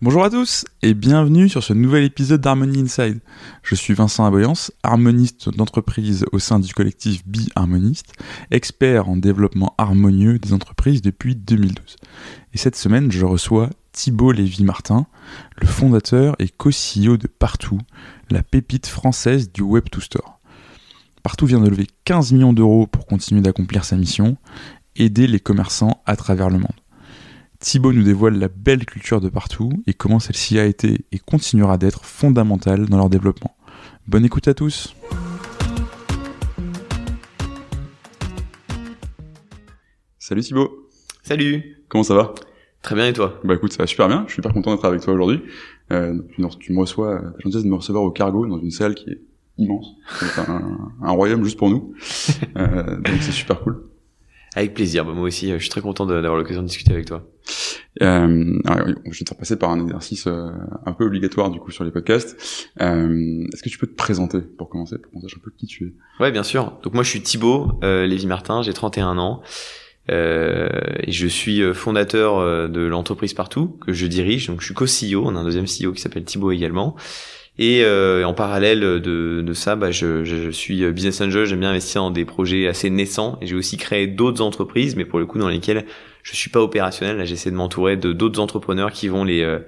Bonjour à tous et bienvenue sur ce nouvel épisode d'Harmony Inside. Je suis Vincent Aboyance, harmoniste d'entreprise au sein du collectif Be Harmoniste, expert en développement harmonieux des entreprises depuis 2012. Et cette semaine, je reçois Thibault Lévy-Martin, le fondateur et co-CEO de Partout, la pépite française du Web to Store. Partout vient de lever 15 millions d'euros pour continuer d'accomplir sa mission, aider les commerçants à travers le monde. Thibaut nous dévoile la belle culture de partout et comment celle-ci a été et continuera d'être fondamentale dans leur développement. Bonne écoute à tous. Salut Thibaut. Salut. Comment ça va? Très bien et toi? Bah écoute, ça va super bien, je suis hyper content d'être avec toi aujourd'hui. Euh, tu me reçois, t'as gentillesse de me recevoir au cargo dans une salle qui est immense, un, un, royaume juste pour nous, euh, donc c'est super cool. Avec plaisir. Bah, moi aussi, je suis très content d'avoir l'occasion de discuter avec toi. Euh, alors, je vais te faire passer par un exercice euh, un peu obligatoire du coup sur les podcasts. Euh, Est-ce que tu peux te présenter pour commencer, pour qu'on sache un peu qui tu es? Ouais, bien sûr. Donc moi, je suis Thibaut euh, Lévy-Martin, j'ai 31 ans. Euh, et je suis fondateur euh, de l'entreprise Partout que je dirige. Donc je suis co-CEO. On a un deuxième CEO qui s'appelle Thibaut également. Et euh, en parallèle de, de ça, bah, je, je, suis business angel, j'aime bien investir dans des projets assez naissants. Et j'ai aussi créé d'autres entreprises, mais pour le coup dans lesquelles je suis pas opérationnel. Là, j'essaie de m'entourer de d'autres entrepreneurs qui vont les, euh,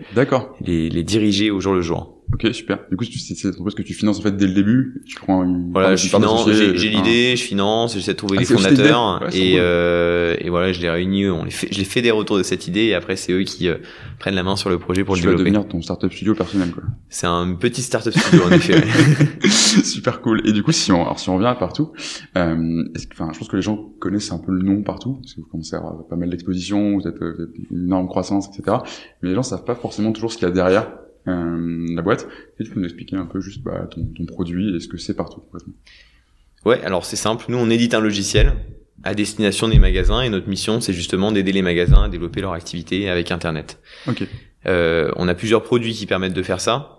les, les diriger au jour le jour. Ok, super. Du coup, c'est l'entreprise que tu finances en fait dès le début. Tu prends une, voilà, je finance, j'ai l'idée, je finance, j'essaie de trouver ah, les fondateurs et, euh, et voilà, je les réunis, on les fait, je les fais des retours de cette idée et après c'est eux qui euh, prennent la main sur le projet pour tu le développer. Devenir ton startup studio personnel quoi. C'est un petit startup studio en effet. super cool. Et du coup, si on, alors si on revient à partout, euh, enfin, je pense que les gens connaissent un peu le nom partout parce que vous commencez à avoir pas mal d'expositions, vous êtes euh, une énorme croissance, etc. Mais les gens savent pas forcément toujours ce qu'il y a derrière euh, la boîte. Et tu peux nous expliquer un peu juste bah, ton, ton, produit et ce que c'est partout. Ouais, alors c'est simple. Nous, on édite un logiciel à destination des magasins et notre mission, c'est justement d'aider les magasins à développer leur activité avec Internet. Ok. Euh, on a plusieurs produits qui permettent de faire ça.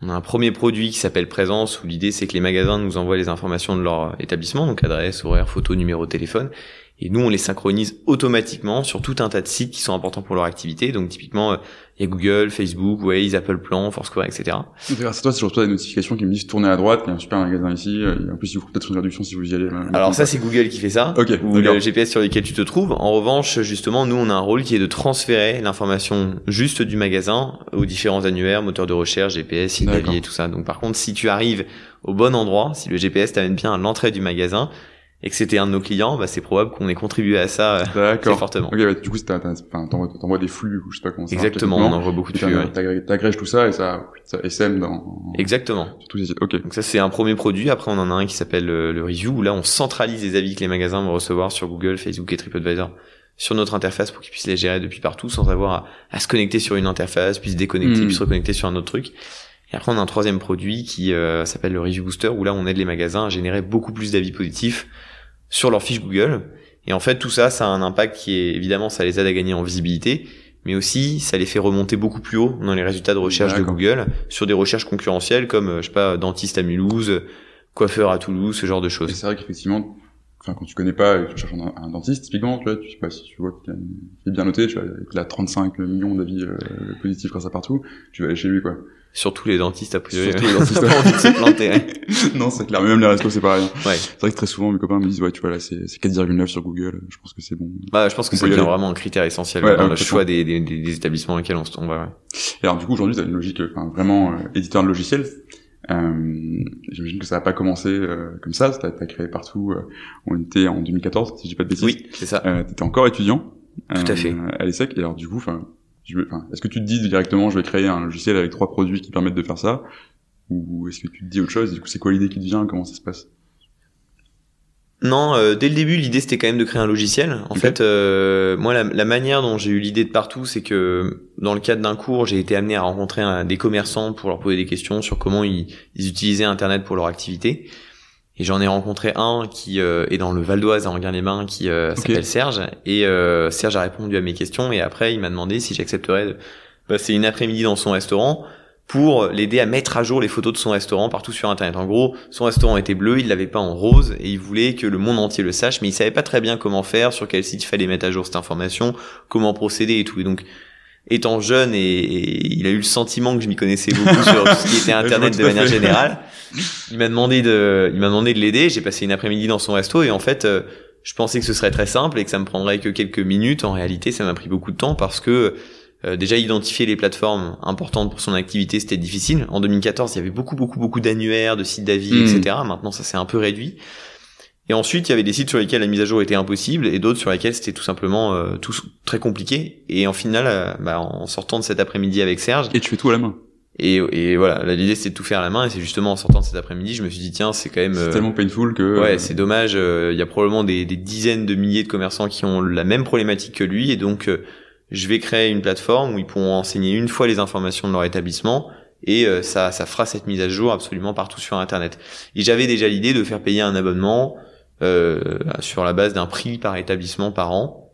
On a un premier produit qui s'appelle Présence, où l'idée c'est que les magasins nous envoient les informations de leur établissement, donc adresse, horaire, photo, numéro de téléphone, et nous, on les synchronise automatiquement sur tout un tas de sites qui sont importants pour leur activité. Donc typiquement, il y a Google, Facebook, Waze, Apple Plan, Foursquare, etc. C'est toi, c'est surtout des notifications qui me disent tournez à droite, il y a un super magasin ici. En plus, il vous peut-être une réduction si vous y allez. Alors ça, c'est Google qui fait ça. Ok. Ou le GPS sur lequel tu te trouves. En revanche, justement, nous, on a un rôle qui est de transférer l'information juste du magasin aux différents annuaires, moteurs de recherche, GPS, site et tout ça. Donc par contre, si tu arrives au bon endroit, si le GPS t'amène bien à l'entrée du magasin, et que c'était un de nos clients, bah, c'est probable qu'on ait contribué à ça euh, très fortement. Ok, bah, du coup, t'envoies des flux, ou je sais pas comment ça Exactement, on envoie beaucoup de flux. T'agrèges tout ça et ça, ça SM dans. Exactement. Sur tous les sites. Ok. Donc ça, c'est un premier produit. Après, on en a un qui s'appelle le, le, review où là, on centralise les avis que les magasins vont recevoir sur Google, Facebook et TripAdvisor sur notre interface pour qu'ils puissent les gérer depuis partout sans avoir à, se connecter sur une interface, puis se déconnecter, hmm. puis se reconnecter sur un autre truc. Et après, on a un troisième produit qui euh, s'appelle le Review Booster, où là, on aide les magasins à générer beaucoup plus d'avis positifs sur leur fiche Google. Et en fait, tout ça, ça a un impact qui est, évidemment, ça les aide à gagner en visibilité, mais aussi, ça les fait remonter beaucoup plus haut dans les résultats de recherche de Google, sur des recherches concurrentielles comme, euh, je sais pas, dentiste à Mulhouse, coiffeur à Toulouse, ce genre de choses. C'est vrai qu'effectivement, enfin, quand tu connais pas, tu cherches un, dentiste, typiquement, tu vois, tu sais pas si tu vois qu'il est bien noté, tu vois, il a 35 millions d'avis euh, positifs comme ça partout, tu vas aller chez lui, quoi. Surtout les dentistes, a priori. Surtout les dentistes. pas envie de se planter. non, c'est clair. Mais même les restos, c'est pareil. Ouais. C'est vrai que très souvent, mes copains me disent, ouais, tu vois, là, c'est 4,9 sur Google. Je pense que c'est bon. Bah, je pense que c'est vraiment un critère essentiel dans le choix des, des, des, établissements dans lesquels on se tombe. Ouais. Et alors, du coup, aujourd'hui, tu as une logique, enfin, vraiment, euh, éditeur de logiciel. Euh, J'imagine que ça n'a pas commencé euh, comme ça. T'as as créé partout. Euh, on était en 2014, si je dis pas de bêtises. Oui, c'est ça. Euh, T'étais encore étudiant. Tout à fait. À l'ESSEC. Et alors, du coup, enfin, est-ce que tu te dis directement, je vais créer un logiciel avec trois produits qui permettent de faire ça, ou est-ce que tu te dis autre chose? Du coup, c'est quoi l'idée qui te vient? Comment ça se passe? Non, euh, dès le début, l'idée c'était quand même de créer un logiciel. En fait, euh, moi, la, manière dont j'ai eu l'idée de partout, c'est que dans le cadre d'un cours, j'ai été amené à rencontrer des commerçants pour leur poser des questions sur comment ils utilisaient Internet pour leur activité. Et j'en ai rencontré un qui euh, est dans le Val d'Oise à Anguin-les-Bains qui euh, s'appelle Serge. Et euh, Serge a répondu à mes questions et après il m'a demandé si j'accepterais de passer une après-midi dans son restaurant pour l'aider à mettre à jour les photos de son restaurant partout sur internet. En gros, son restaurant était bleu, il l'avait pas en rose et il voulait que le monde entier le sache, mais il savait pas très bien comment faire, sur quel site il fallait mettre à jour cette information, comment procéder et tout. Et donc étant jeune et, il a eu le sentiment que je m'y connaissais beaucoup sur tout ce qui était internet de manière générale. Il m'a demandé de, il m'a demandé de l'aider. J'ai passé une après-midi dans son resto et en fait, euh, je pensais que ce serait très simple et que ça me prendrait que quelques minutes. En réalité, ça m'a pris beaucoup de temps parce que euh, déjà identifier les plateformes importantes pour son activité, c'était difficile. En 2014, il y avait beaucoup, beaucoup, beaucoup d'annuaires, de sites d'avis, hmm. etc. Maintenant, ça s'est un peu réduit. Et ensuite, il y avait des sites sur lesquels la mise à jour était impossible et d'autres sur lesquels c'était tout simplement euh, tout très compliqué. Et en final, euh, bah, en sortant de cet après-midi avec Serge. Et tu fais tout à la main. Et, et voilà, l'idée c'était de tout faire à la main. Et c'est justement en sortant de cet après-midi, je me suis dit tiens, c'est quand même. C'est tellement painful que. Ouais, c'est dommage. Il y a probablement des, des, dizaines de milliers de commerçants qui ont la même problématique que lui, et donc je vais créer une plateforme où ils pourront enseigner une fois les informations de leur établissement et euh, ça, ça fera cette mise à jour absolument partout sur Internet. Et j'avais déjà l'idée de faire payer un abonnement euh, sur la base d'un prix par établissement par an.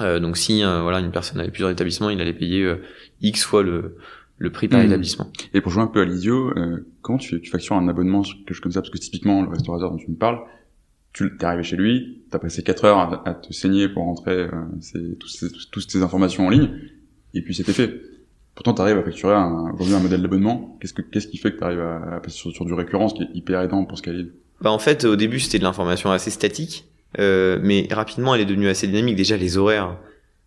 Euh, donc si euh, voilà une personne avait plusieurs établissements, il allait payer euh, x fois le, le prix par mmh. établissement. Et pour jouer un peu à l'ISIO, comment tu, tu factures un abonnement que je comme ça? Parce que typiquement le restaurateur dont tu me parles, tu es arrivé chez lui, tu as passé 4 heures à, te saigner pour rentrer euh, ces, toutes ces informations en ligne, et puis c'était fait. Pourtant, tu arrives à facturer aujourd'hui un modèle d'abonnement. Qu'est-ce, que, qu'est-ce qui fait que tu arrives à, passer sur, du récurrent, ce qui est hyper aidant pour Scalid bah En fait, au début, c'était de l'information assez statique, euh, mais rapidement, elle est devenue assez dynamique. Déjà, les horaires,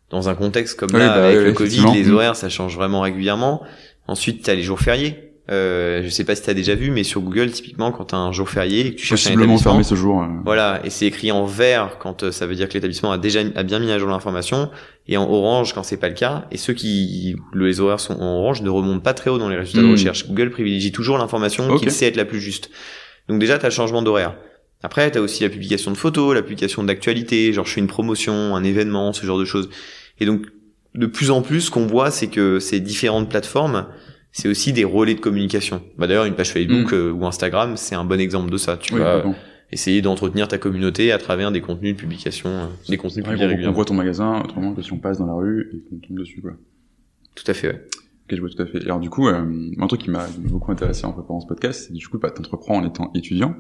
dans un contexte comme là, bah avec le Covid, les horaires, ça change vraiment régulièrement. Ensuite, tu as les jours fériés. Euh, je sais pas si tu as déjà vu, mais sur Google, typiquement, quand tu as un jour férié et que tu cherches un établissement, fermé ce jour. Euh. Voilà, et c'est écrit en vert quand euh, ça veut dire que l'établissement a déjà a bien mis à jour l'information, et en orange quand c'est pas le cas. Et ceux qui les horaires sont en orange ne remontent pas très haut dans les résultats de hmm. recherche. Google privilégie toujours l'information qui sait être la plus juste. Donc déjà, tu as le changement d'horaire. Après, tu as aussi la publication de photos, la publication d'actualité, genre je fais une promotion, un événement, ce genre de choses. Et donc, de plus en plus, ce qu'on voit, c'est que ces différentes plateformes c'est aussi des relais de communication. Bah d'ailleurs, une page Facebook mm. euh, ou Instagram, c'est un bon exemple de ça. Tu vas essayer d'entretenir ta communauté à travers des contenus de publication, euh, des contenus publiés régulièrement. On voit ton magasin, autrement que si on passe dans la rue et qu'on tombe dessus, quoi. Tout à fait, ouais. Ok, je vois tout à fait. alors du coup, euh, un truc qui m'a beaucoup intéressé en préparant ce podcast, c'est du coup, bah, t'entreprends en étant étudiant.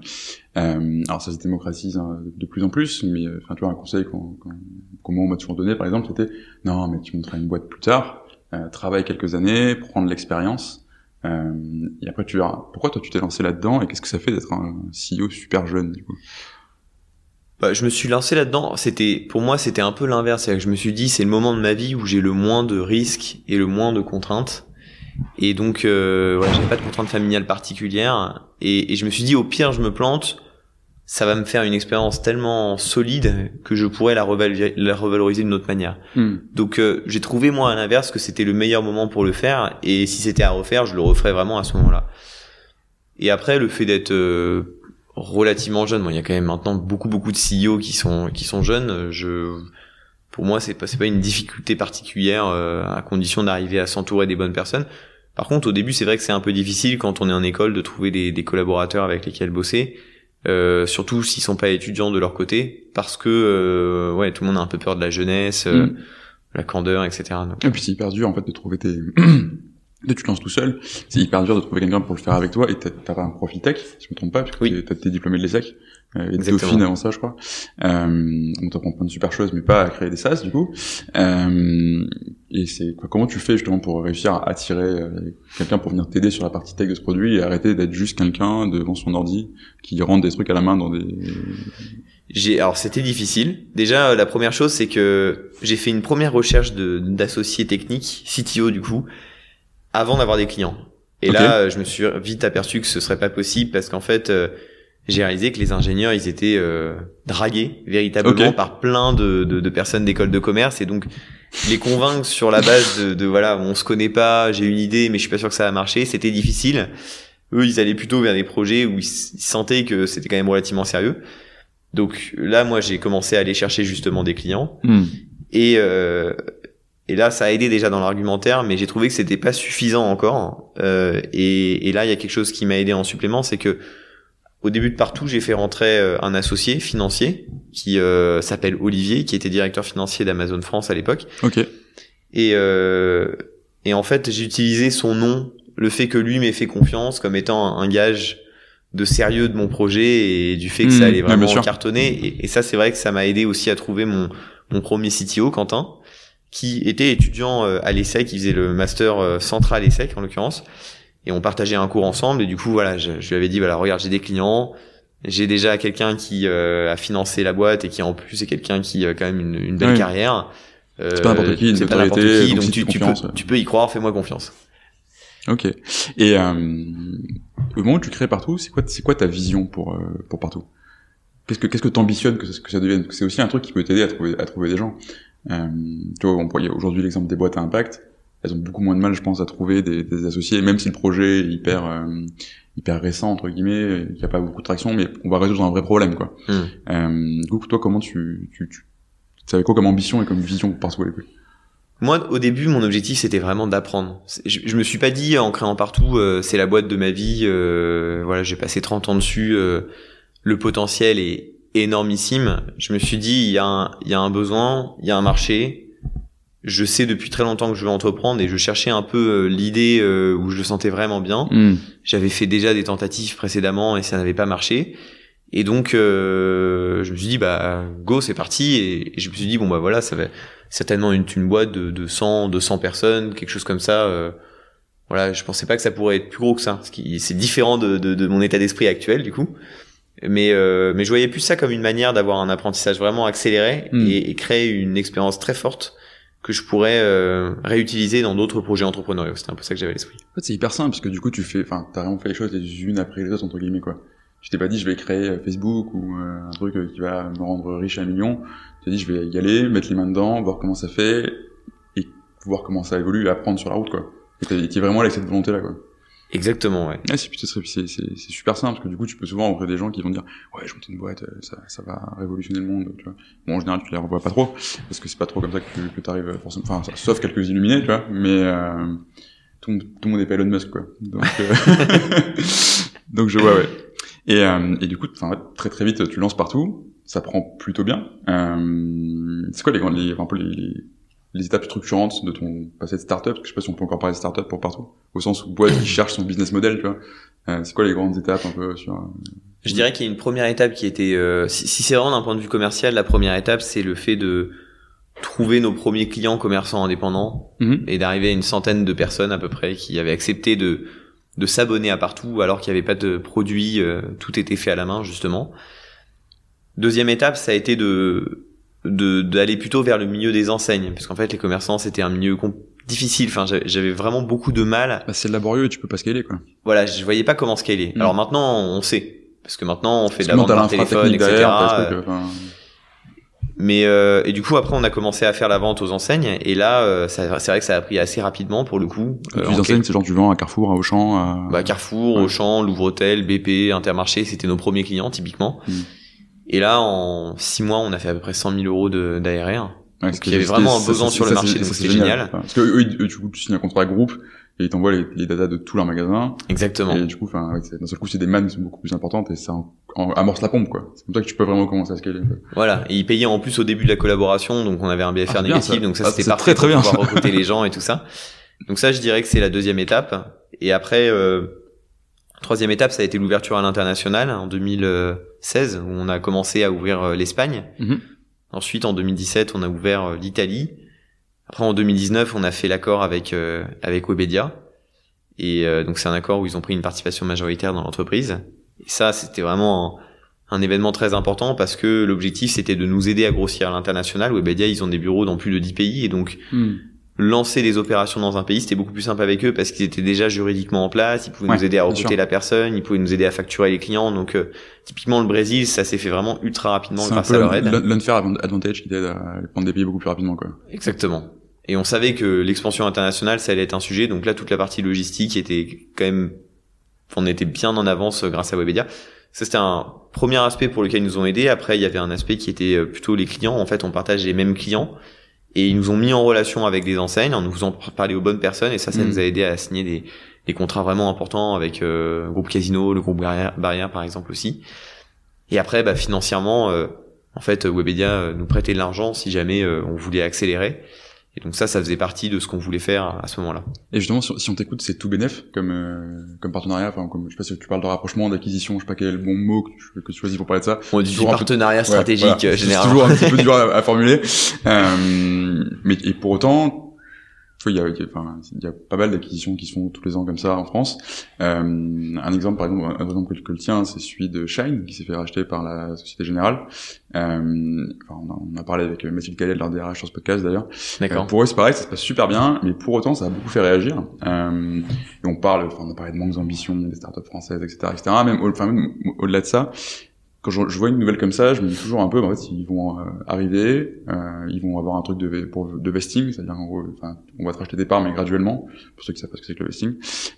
Euh, alors ça se démocratise hein, de plus en plus, mais enfin, tu vois, un conseil qu'on qu'on m'a toujours donné, par exemple, c'était non, mais tu monteras une boîte plus tard. Euh, travailler quelques années, prendre l'expérience. Euh, et après, tu verras. Pourquoi toi, tu t'es lancé là-dedans et qu'est-ce que ça fait d'être un CEO super jeune du coup? Bah, je me suis lancé là-dedans. C'était pour moi, c'était un peu l'inverse. Je me suis dit, c'est le moment de ma vie où j'ai le moins de risques et le moins de contraintes. Et donc, euh, voilà, j'ai pas de contraintes familiales particulières. Et, et, je me suis dit, au pire, je me plante ça va me faire une expérience tellement solide que je pourrais la, revaloriser, d'une autre manière. Hmm. Donc euh, j'ai trouvé moi à l'inverse que c'était le meilleur moment pour le faire et si c'était à refaire, je le referais vraiment à ce moment-là. Et après le fait d'être euh, relativement jeune, bon il y a quand même maintenant beaucoup beaucoup de CEO qui sont qui sont jeunes, je pour moi c'est pas c'est pas une difficulté particulière euh, à condition d'arriver à s'entourer des bonnes personnes. Par contre au début c'est vrai que c'est un peu difficile quand on est en école de trouver des, des collaborateurs avec lesquels bosser euh, surtout s'ils sont pas étudiants de leur côté, parce que euh, ouais, tout le monde a un peu peur de la jeunesse, euh, mm. la candeur, etc. Et puis c'est hyper dur en fait de trouver tes Dès tu te lances tout seul, c'est hyper dur de trouver quelqu'un pour le faire avec toi et t'as un profil tech, si je me trompe pas, parce que oui. t'es diplômé de l'ESSEC, euh, et Dauphine avant ça, je crois. Euh, on t'apprend plein de super choses, mais pas à créer des SaaS, du coup. Euh, et c'est quoi, comment tu fais justement pour réussir à attirer euh, quelqu'un pour venir t'aider sur la partie tech de ce produit et arrêter d'être juste quelqu'un devant son ordi qui rentre des trucs à la main dans des j'ai alors c'était difficile. Déjà la première chose c'est que j'ai fait une première recherche de d'associés techniques, CTO du coup, avant d'avoir des clients. Et là, je me suis vite aperçu que ce serait pas possible parce qu'en fait, euh, j'ai réalisé que les ingénieurs, ils étaient euh, dragués véritablement par plein de, de, de personnes d'école de commerce et donc les convaincre sur la base de, de, voilà, on se connaît pas, j'ai une idée, mais je suis pas sûr que ça va marcher, c'était difficile. Eux, ils allaient plutôt vers des projets où ils, sentaient que c'était quand même relativement sérieux. Donc là, moi, j'ai commencé à aller chercher justement des clients. Hmm. Et, euh, et là, ça a aidé déjà dans l'argumentaire, mais j'ai trouvé que c'était pas suffisant encore. Euh, et, et, là, il y a quelque chose qui m'a aidé en supplément, c'est que au début de partout, j'ai fait rentrer euh, un associé financier qui euh, s'appelle Olivier, qui était directeur financier d'Amazon France à l'époque. Ok. Et euh, et en fait, j'ai utilisé son nom, le fait que lui m'ait fait confiance comme étant un gage de sérieux de mon projet et du fait que ça mmh. allait vraiment cartonner. Et, et ça, c'est vrai que ça m'a aidé aussi à trouver mon mon premier CTO, Quentin qui était étudiant à l'ESSEC, qui faisait le master central ESSEC en l'occurrence, et on partageait un cours ensemble. Et du coup, voilà, je, je lui avais dit, voilà, regarde, j'ai des clients, j'ai déjà quelqu'un qui a financé la boîte et qui en plus est quelqu'un qui a quand même une, une belle carrière. c'est pas n'importe qui, c'est pas n'importe qui, donc, tu, tu, peux, tu peux y croire, fais-moi confiance. Ok. Et euh, au moment où tu crées partout, c'est quoi, c'est quoi ta vision pour euh, pour partout? Qu'est-ce que qu'est-ce que t'ambitionnes que, que ça devienne? C'est aussi un truc qui peut t'aider à trouver à trouver des gens. Euh, tu vois, on aujourd'hui l'exemple des boîtes à impact. Elles ont beaucoup moins de mal, je pense, à trouver des, des associés, même si le projet est hyper euh, hyper récent entre guillemets, il n'y a pas beaucoup de traction, mais on va résoudre un vrai problème, quoi. Mm. Euh, du coup, toi, comment tu tu tu, tu avais quoi comme ambition et comme vision pour l'époque? Moi, au début, mon objectif, c'était vraiment d'apprendre. Je, je, me suis pas dit, en créant partout, euh, c'est la boîte de ma vie. Euh, voilà, j'ai passé 30 ans dessus. Euh, le potentiel est énormissime. Je me suis dit, il y, a un, il y a un besoin, il y a un marché. Je sais depuis très longtemps que je veux entreprendre et je cherchais un peu l'idée où je le sentais vraiment bien. Hmm. J'avais fait déjà des tentatives précédemment et ça n'avait pas marché. Et donc, je me suis dit, bah, go, c'est parti. Et, et, je me suis dit, bon, bah voilà, ça va certainement une, une boîte de, de 100, 200 personnes, quelque chose comme ça. Euh, voilà, je pensais pas que ça pourrait être plus gros que ça. C'est différent de, de, de, mon état d'esprit actuel, du coup. Mais, euh, mais je voyais plus ça comme une manière d'avoir un apprentissage vraiment accéléré hmm. et, et, créer une expérience très forte que je pourrais euh, réutiliser dans d'autres projets entrepreneuriaux. C'était un peu ça que j'avais à l'esprit. En fait, c'est hyper simple parce que du coup, tu fais, enfin, t'as vraiment fait les choses les unes après les autres entre guillemets quoi. Je t'ai pas dit je vais créer euh, Facebook ou euh, un truc qui va me rendre riche à un million t'as dit je vais y aller, mettre les mains dedans, voir comment ça fait et voir comment ça évolue et apprendre sur la route quoi. Et t'es vraiment avec cette volonté là quoi. Exactement, ouais. ouais c'est, c'est, c'est, super simple parce que du coup tu peux souvent rencontrer des gens qui vont dire ouais je monte une boîte, euh, ça, ça va révolutionner le monde, tu vois. Bon en général tu les revois pas trop parce que c'est pas trop comme ça que, tu, que t'arrives forcément, enfin sauf quelques illuminés, tu vois, mais euh, tout, tout le monde est pas Elon Musk quoi. Donc euh, donc je vois ouais. Et, euh, et du coup, enfin, très très vite, tu lances partout ça prend plutôt bien. Euh, c'est quoi les, les, un peu les, les, étapes structurantes de ton passé de startup Parce que je sais pas si on peut encore parler de startup pour partout, au sens où boîte qui cherche son business model, tu vois. Euh, c'est quoi les grandes étapes un peu sur euh, Je dirais qu'il y a une première étape qui était, euh, si, si c'est vraiment d'un point de vue commercial, la première étape c'est le fait de trouver nos premiers clients commerçants indépendants mm-hmm. et d'arriver à une centaine de personnes à peu près qui avaient accepté de de s'abonner à partout alors qu'il n'y avait pas de produit, euh, tout était fait à la main justement. Deuxième étape, ça a été de d'aller plutôt vers le milieu des enseignes, parce qu'en fait les commerçants c'était un milieu difficile. Enfin, j'avais vraiment beaucoup de mal. Bah, c'est laborieux, tu peux pas scaler quoi. Voilà, je voyais pas comment scaler. Mm. Alors maintenant, on sait, parce que maintenant on fait de la vente par téléphone, etc. Mais euh, et du coup après on a commencé à faire la vente aux enseignes et là euh, c'est vrai que ça a pris assez rapidement pour le coup. Euh, les enseignes c'est genre tu vends à Carrefour, à Auchan. À... Bah Carrefour, Auchan, Louvre-Hôtel, BP, Intermarché, c'était nos premiers clients typiquement. Mm. Et là, en six mois, on a fait à peu près 100 000 euros d'ARR. Ouais, donc il y avait vraiment un besoin sur le marché, donc c'était génial. Parce que eux, du coup, tu signes un contrat groupe et ils t'envoient les, les datas de tous leurs magasins. Exactement. Et du coup, enfin, d'un seul coup, c'est des mannes qui sont beaucoup plus importantes et ça amorce la pompe, quoi. C'est comme ça que tu peux vraiment commencer à scaler. Voilà. Et ils payaient en plus au début de la collaboration, donc on avait un BFR ah, négatif, donc ça ah, c'était parfait très, très bien, pour pouvoir recruter les gens et tout ça. Donc ça, je dirais que c'est la deuxième étape. Et après, euh, Troisième étape, ça a été l'ouverture à l'international en 2016, où on a commencé à ouvrir euh, l'Espagne. Mhm. Ensuite, en 2017, on a ouvert euh, l'Italie. Après, en 2019, on a fait l'accord avec euh, avec Webedia. Et donc, c'est un accord où ils ont pris une participation majoritaire dans l'entreprise. Et ça, c'était vraiment un, événement très important parce que l'objectif, c'était de nous aider à grossir à l'international. Webedia, ils ont des bureaux dans plus de 10 pays et donc mhm lancer des opérations dans un pays, c'était beaucoup plus simple avec eux parce qu'ils étaient déjà juridiquement en place, ils pouvaient nous aider à recruter la personne, ils pouvaient nous aider à facturer les clients. Donc euh, typiquement le Brésil, ça s'est fait vraiment ultra rapidement grâce à leur aide. L'unfair advantage qui t'aide à prendre des pays beaucoup plus rapidement quoi. Exactement. Et on savait que l'expansion internationale, ça allait être un sujet. Donc là, toute la partie logistique était quand même, on était bien en avance grâce à Webedia. Ça, c'était un premier aspect pour lequel ils nous ont aidés. Après, il y avait un aspect qui était euh, plutôt les clients. En fait, on partage les mêmes clients. Et ils nous ont mis en relation avec des enseignes en nous faisant parler aux bonnes personnes et ça, ça mm. nous a aidé à signer des, des contrats vraiment importants avec euh, le groupe Casino, le groupe Barrière, par exemple aussi. Et après, bah, financièrement, euh, en fait, Webedia euh, nous prêtait de l'argent si jamais on voulait accélérer. Et donc ça, ça faisait partie de ce qu'on voulait faire à ce moment-là. Et justement, si on t'écoute, c'est tout bénef comme euh, comme partenariat. Enfin, comme je sais pas si tu parles de rapprochement, d'acquisition, je sais pas quel est le bon mot que tu, que tu choisis pour parler de ça. On dit partenariat stratégique ouais, généralement. C'est toujours un petit peu dur à, à formuler. Euh, mais et pour autant, il y a, il y a, enfin, il y a pas mal d'acquisitions qui se font tous les ans comme ça en France. Euh, un exemple, par exemple, un exemple que, le tien, c'est celui de Shine, qui s'est fait racheter par la Société Générale. Euh, enfin, on, a, on, a, parlé avec Mathilde Calais de leur DRH sur ce podcast d'ailleurs. D'accord. Euh, pour eux, c'est pareil, ça se passe super bien, mais pour autant, ça a beaucoup fait réagir. Euh, et on parle, enfin, on a parlé de manque d'ambition des startups françaises, etc., etc. Même, enfin, même au-delà de ça, quand je, je, vois une nouvelle comme ça, je me dis toujours un peu, bah, en fait, ils vont euh, arriver, euh, ils vont avoir un truc de, pour, de vesting, c'est-à-dire en gros, enfin, on va te racheter des parts, mais graduellement, pour ceux qui savent pas ce que c'est que le vesting.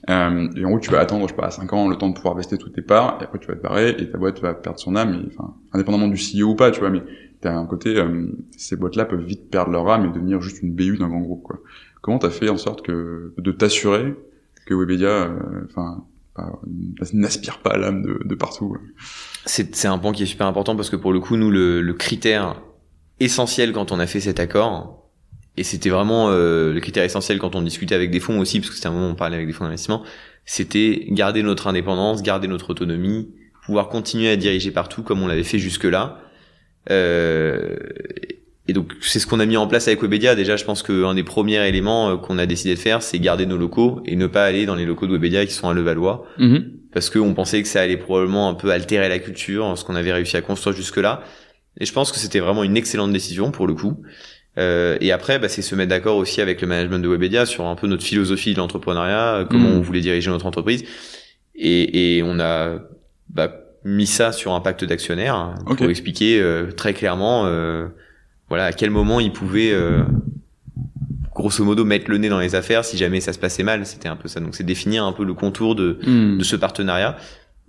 Euh, et en gros, tu vas attendre, je sais pas, 5 ans, le temps de pouvoir vester toutes tes parts, et après tu vas te barrer, et ta boîte va perdre son âme, enfin, indépendamment du CEO ou pas, tu vois, mais t'as un côté, euh, ces boîtes-là peuvent vite perdre leur âme et devenir juste une BU d'un grand groupe, quoi. Comment t'as fait en sorte que de t'assurer que Webedia, euh, enfin, n'aspire pas l'âme de, de, partout. C'est un point qui est super important parce que pour le coup, nous, le, le critère essentiel quand on a fait cet accord, et c'était vraiment euh, le critère essentiel quand on discutait avec des fonds aussi, parce que c'était un moment où on parlait avec des fonds d'investissement, c'était garder notre indépendance, garder notre autonomie, pouvoir continuer à diriger partout comme on l'avait fait jusque-là. Euh, et donc c'est ce qu'on a mis en place avec Webedia. Déjà, je pense qu'un des premiers éléments euh, qu'on a décidé de faire, c'est garder nos locaux et ne pas aller dans les locaux de Webedia qui sont à Levallois, mmh. parce qu'on pensait que ça allait probablement un peu altérer la culture, ce qu'on avait réussi à construire jusque-là. Et je pense que c'était vraiment une excellente décision pour le coup. Euh, et après, bah, c'est se mettre d'accord aussi avec le management de Webedia sur un peu notre philosophie de l'entrepreneuriat, comment mmh. on voulait diriger notre entreprise. Et, et on a bah, mis ça sur un pacte d'actionnaires okay. pour expliquer euh, très clairement euh, voilà à quel moment ils pouvaient euh, grosso modo mettre le nez dans les affaires si jamais ça se passait mal. C'était un peu ça. Donc c'est définir un peu le contour de, mmh. de ce partenariat.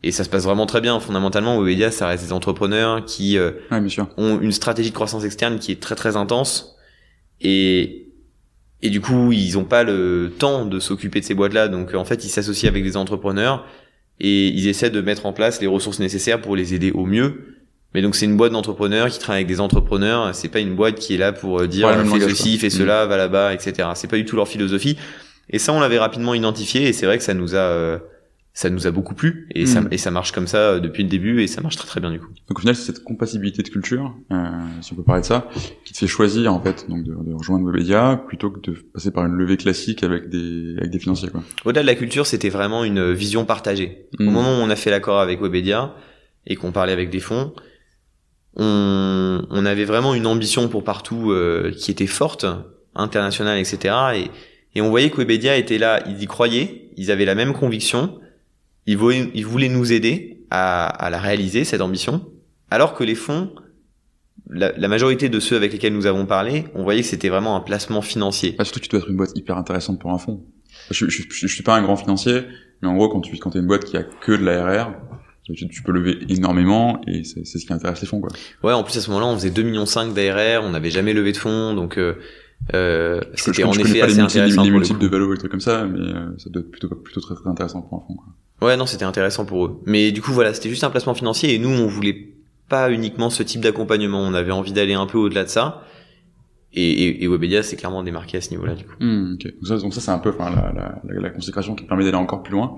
Et ça se passe vraiment très bien. Fondamentalement Webedia ça reste des entrepreneurs qui ouais, ont une stratégie de croissance externe qui est très très intense. Et et du coup ils ont pas le temps de s'occuper de ces boîtes là donc en fait ils s'associent avec des entrepreneurs et ils essaient de mettre en place les ressources nécessaires pour les aider au mieux mais donc c'est une boîte d'entrepreneurs qui travaille avec des entrepreneurs. C'est pas une boîte qui est là pour dire Ouais, fais ceci, fais cela, va là-bas, etc. C'est pas du tout leur philosophie. Et ça, on l'avait rapidement identifié. Et c'est vrai que ça nous a, euh, ça nous a beaucoup plu. Et ça, Mm. et ça marche comme ça euh, depuis le début. Et ça marche très très bien du coup. Donc au final, c'est cette compatibilité de culture, euh, si on peut parler de ça, qui te fait choisir en fait donc de, de rejoindre Webedia plutôt que de passer par une levée classique avec des avec des financiers quoi. Au-delà de la culture, c'était vraiment une vision partagée. Au Mm. moment où on a fait l'accord avec Webedia et qu'on parlait avec des fonds, on, on avait vraiment une ambition pour partout euh, qui était forte, internationale, etc. Et, et on voyait que était là, ils y croyaient, ils avaient la même conviction, ils voulaient, ils voulaient nous aider à, à la réaliser, cette ambition, alors que les fonds, la, la majorité de ceux avec lesquels nous avons parlé, on voyait que c'était vraiment un placement financier. Ah, surtout que tu dois être une boîte hyper intéressante pour un fonds. Je, je, je, suis pas un grand financier, mais en gros quand tu quand t'es une boîte qui a que de l'ARR, tu, peux lever énormément et c'est ce qui intéresse les fonds quoi. Ouais, en plus à ce moment-là, on faisait 2,5 millions d'ARR, on n'avait jamais levé de fonds, donc euh, euh, c'était en je effet pas les assez multiples, intéressant les pour multiples coup. de valo et trucs comme ça, mais euh, ça doit être plutôt plutôt très très intéressant pour un fonds quoi. Ouais, non, c'était intéressant pour eux. Mais du coup, voilà, c'était juste un placement financier et nous, on voulait pas uniquement ce type d'accompagnement. On avait envie d'aller un peu au-delà de ça. Et, et, et Webedia s'est clairement démarqué à ce niveau-là, du coup. Hmm, ok. Donc ça, donc ça c'est un peu enfin, la, la, la, la consécration qui permet d'aller encore plus loin.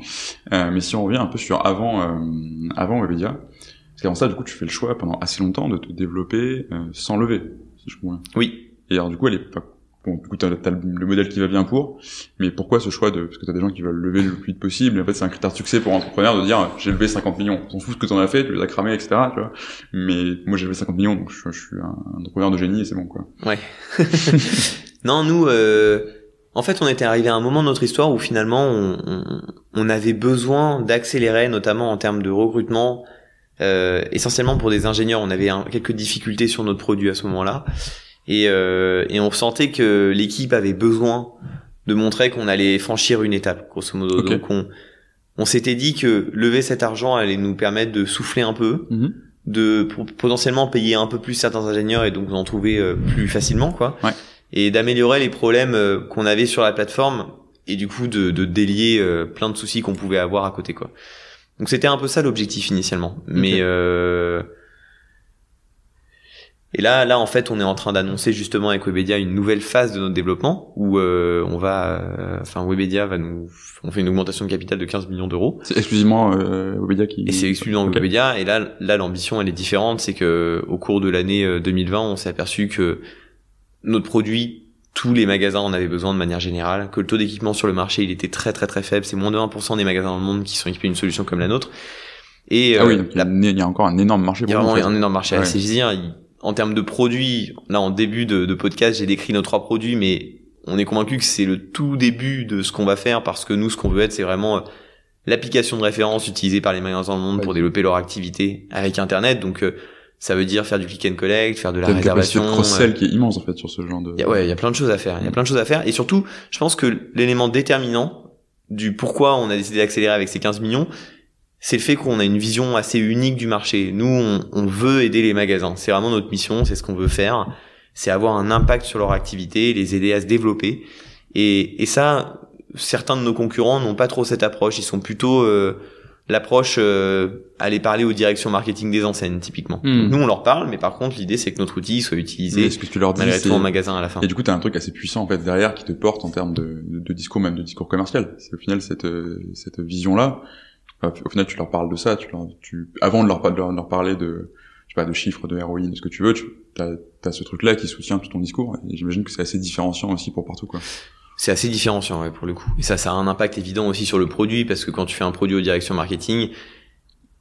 Euh, mais si on revient un peu sur avant, euh, avant Webedia, parce qu'avant ça, du coup, tu fais le choix pendant assez longtemps de te développer euh, sans lever, si je comprends bien. Oui. Et alors, du coup, elle est pas... Bon, du coup, t'as, t'as le modèle qui va bien pour, mais pourquoi ce choix de... Parce que t'as des gens qui veulent lever le plus vite possible, et en fait, c'est un critère de succès pour un entrepreneur de dire, j'ai levé 50 millions. On s'en fout ce que t'en as fait, tu les as cramés, etc., tu vois. Mais moi, j'ai levé 50 millions, donc je, suis un entrepreneur de génie et c'est bon, quoi. Ouais. non, nous, euh, en fait, on était arrivé à un moment de notre histoire où finalement, on, avait besoin d'accélérer, notamment en termes de recrutement, euh, essentiellement pour des ingénieurs. On avait quelques difficultés sur notre produit à ce moment-là. Et, euh, et on sentait que l'équipe avait besoin de montrer qu'on allait franchir une étape, grosso modo. Donc on, on s'était dit que lever cet argent allait nous permettre de souffler un peu, Mhm. de potentiellement payer un peu plus certains ingénieurs et donc en trouver euh, plus facilement, quoi. Ouais. Et d'améliorer les problèmes euh, qu'on avait sur la plateforme et du coup de, de délier euh, plein de soucis qu'on pouvait avoir à côté, quoi. Donc c'était un peu ça l'objectif initialement. Mais Et là, là, en fait, on est en train d'annoncer justement avec Webedia une nouvelle phase de notre développement où euh, on va, euh, enfin, Webedia va nous, on fait une augmentation de capital de 15 millions d'euros. C'est exclusivement euh, Webedia qui. Et c'est exclusivement Ok. Webedia. Et là, là, l'ambition, elle est différente. C'est que au cours de l'année euh, 2020, on s'est aperçu que notre produit, tous les magasins en avaient besoin de manière générale, que le taux d'équipement sur le marché, il était très très très faible. C'est moins de 1% des magasins dans le monde qui sont équipés d'une solution comme la nôtre. Et Ah euh, oui, donc il y, a la un- il y a encore un énorme marché il y a vraiment vous, en fait. un énorme marché à Ouais. saisir. Il- En termes de produits, là en début de, de podcast, j'ai décrit nos trois produits, mais on est convaincu que c'est le tout début de ce qu'on va faire parce que nous, ce qu'on veut être, c'est vraiment euh, l'application de référence utilisée par les magasins dans le monde Ouais. pour développer leur activité avec Internet. Donc, euh, ça veut dire faire du click and collect, faire de la une réservation. de euh, cross-sell qui est immense en fait sur ce genre de. il y a, ouais, il y a plein de choses à faire. Il y a plein de choses à faire. Et surtout, je pense que l'élément déterminant du pourquoi on a décidé d'accélérer avec ces 15 millions, c'est le fait qu'on a une vision assez unique du marché. Nous, on, on veut aider les magasins. C'est vraiment notre mission. C'est ce qu'on veut faire. C'est avoir un impact sur leur activité, les aider à se développer. Et, et ça, certains de nos concurrents n'ont pas trop cette approche. Ils sont plutôt euh, l'approche euh, aller parler aux directions marketing des enseignes, typiquement. Hmm. Nous, on leur parle, mais par contre, l'idée, c'est que notre outil soit Mais utilisé ce que tu leur dis, malgré tout en magasin à la fin. Et du coup, t'as un truc assez puissant en fait derrière qui te porte en termes de, de, de discours, même de discours commercial. C'est au final cette euh, cette vision-là. Euh, Au final, tu leur parles de ça. Tu leur, tu avant de leur, de leur, de leur parler de je sais pas de chiffres, de héroïne, de ce que tu veux, tu as, as ce truc-là qui soutient tout ton discours. Et j'imagine que c'est assez différenciant aussi pour partout quoi. C'est assez différenciant ouais, pour le coup. Et ça, ça a un impact évident aussi sur le produit parce que quand tu fais un produit aux directions marketing,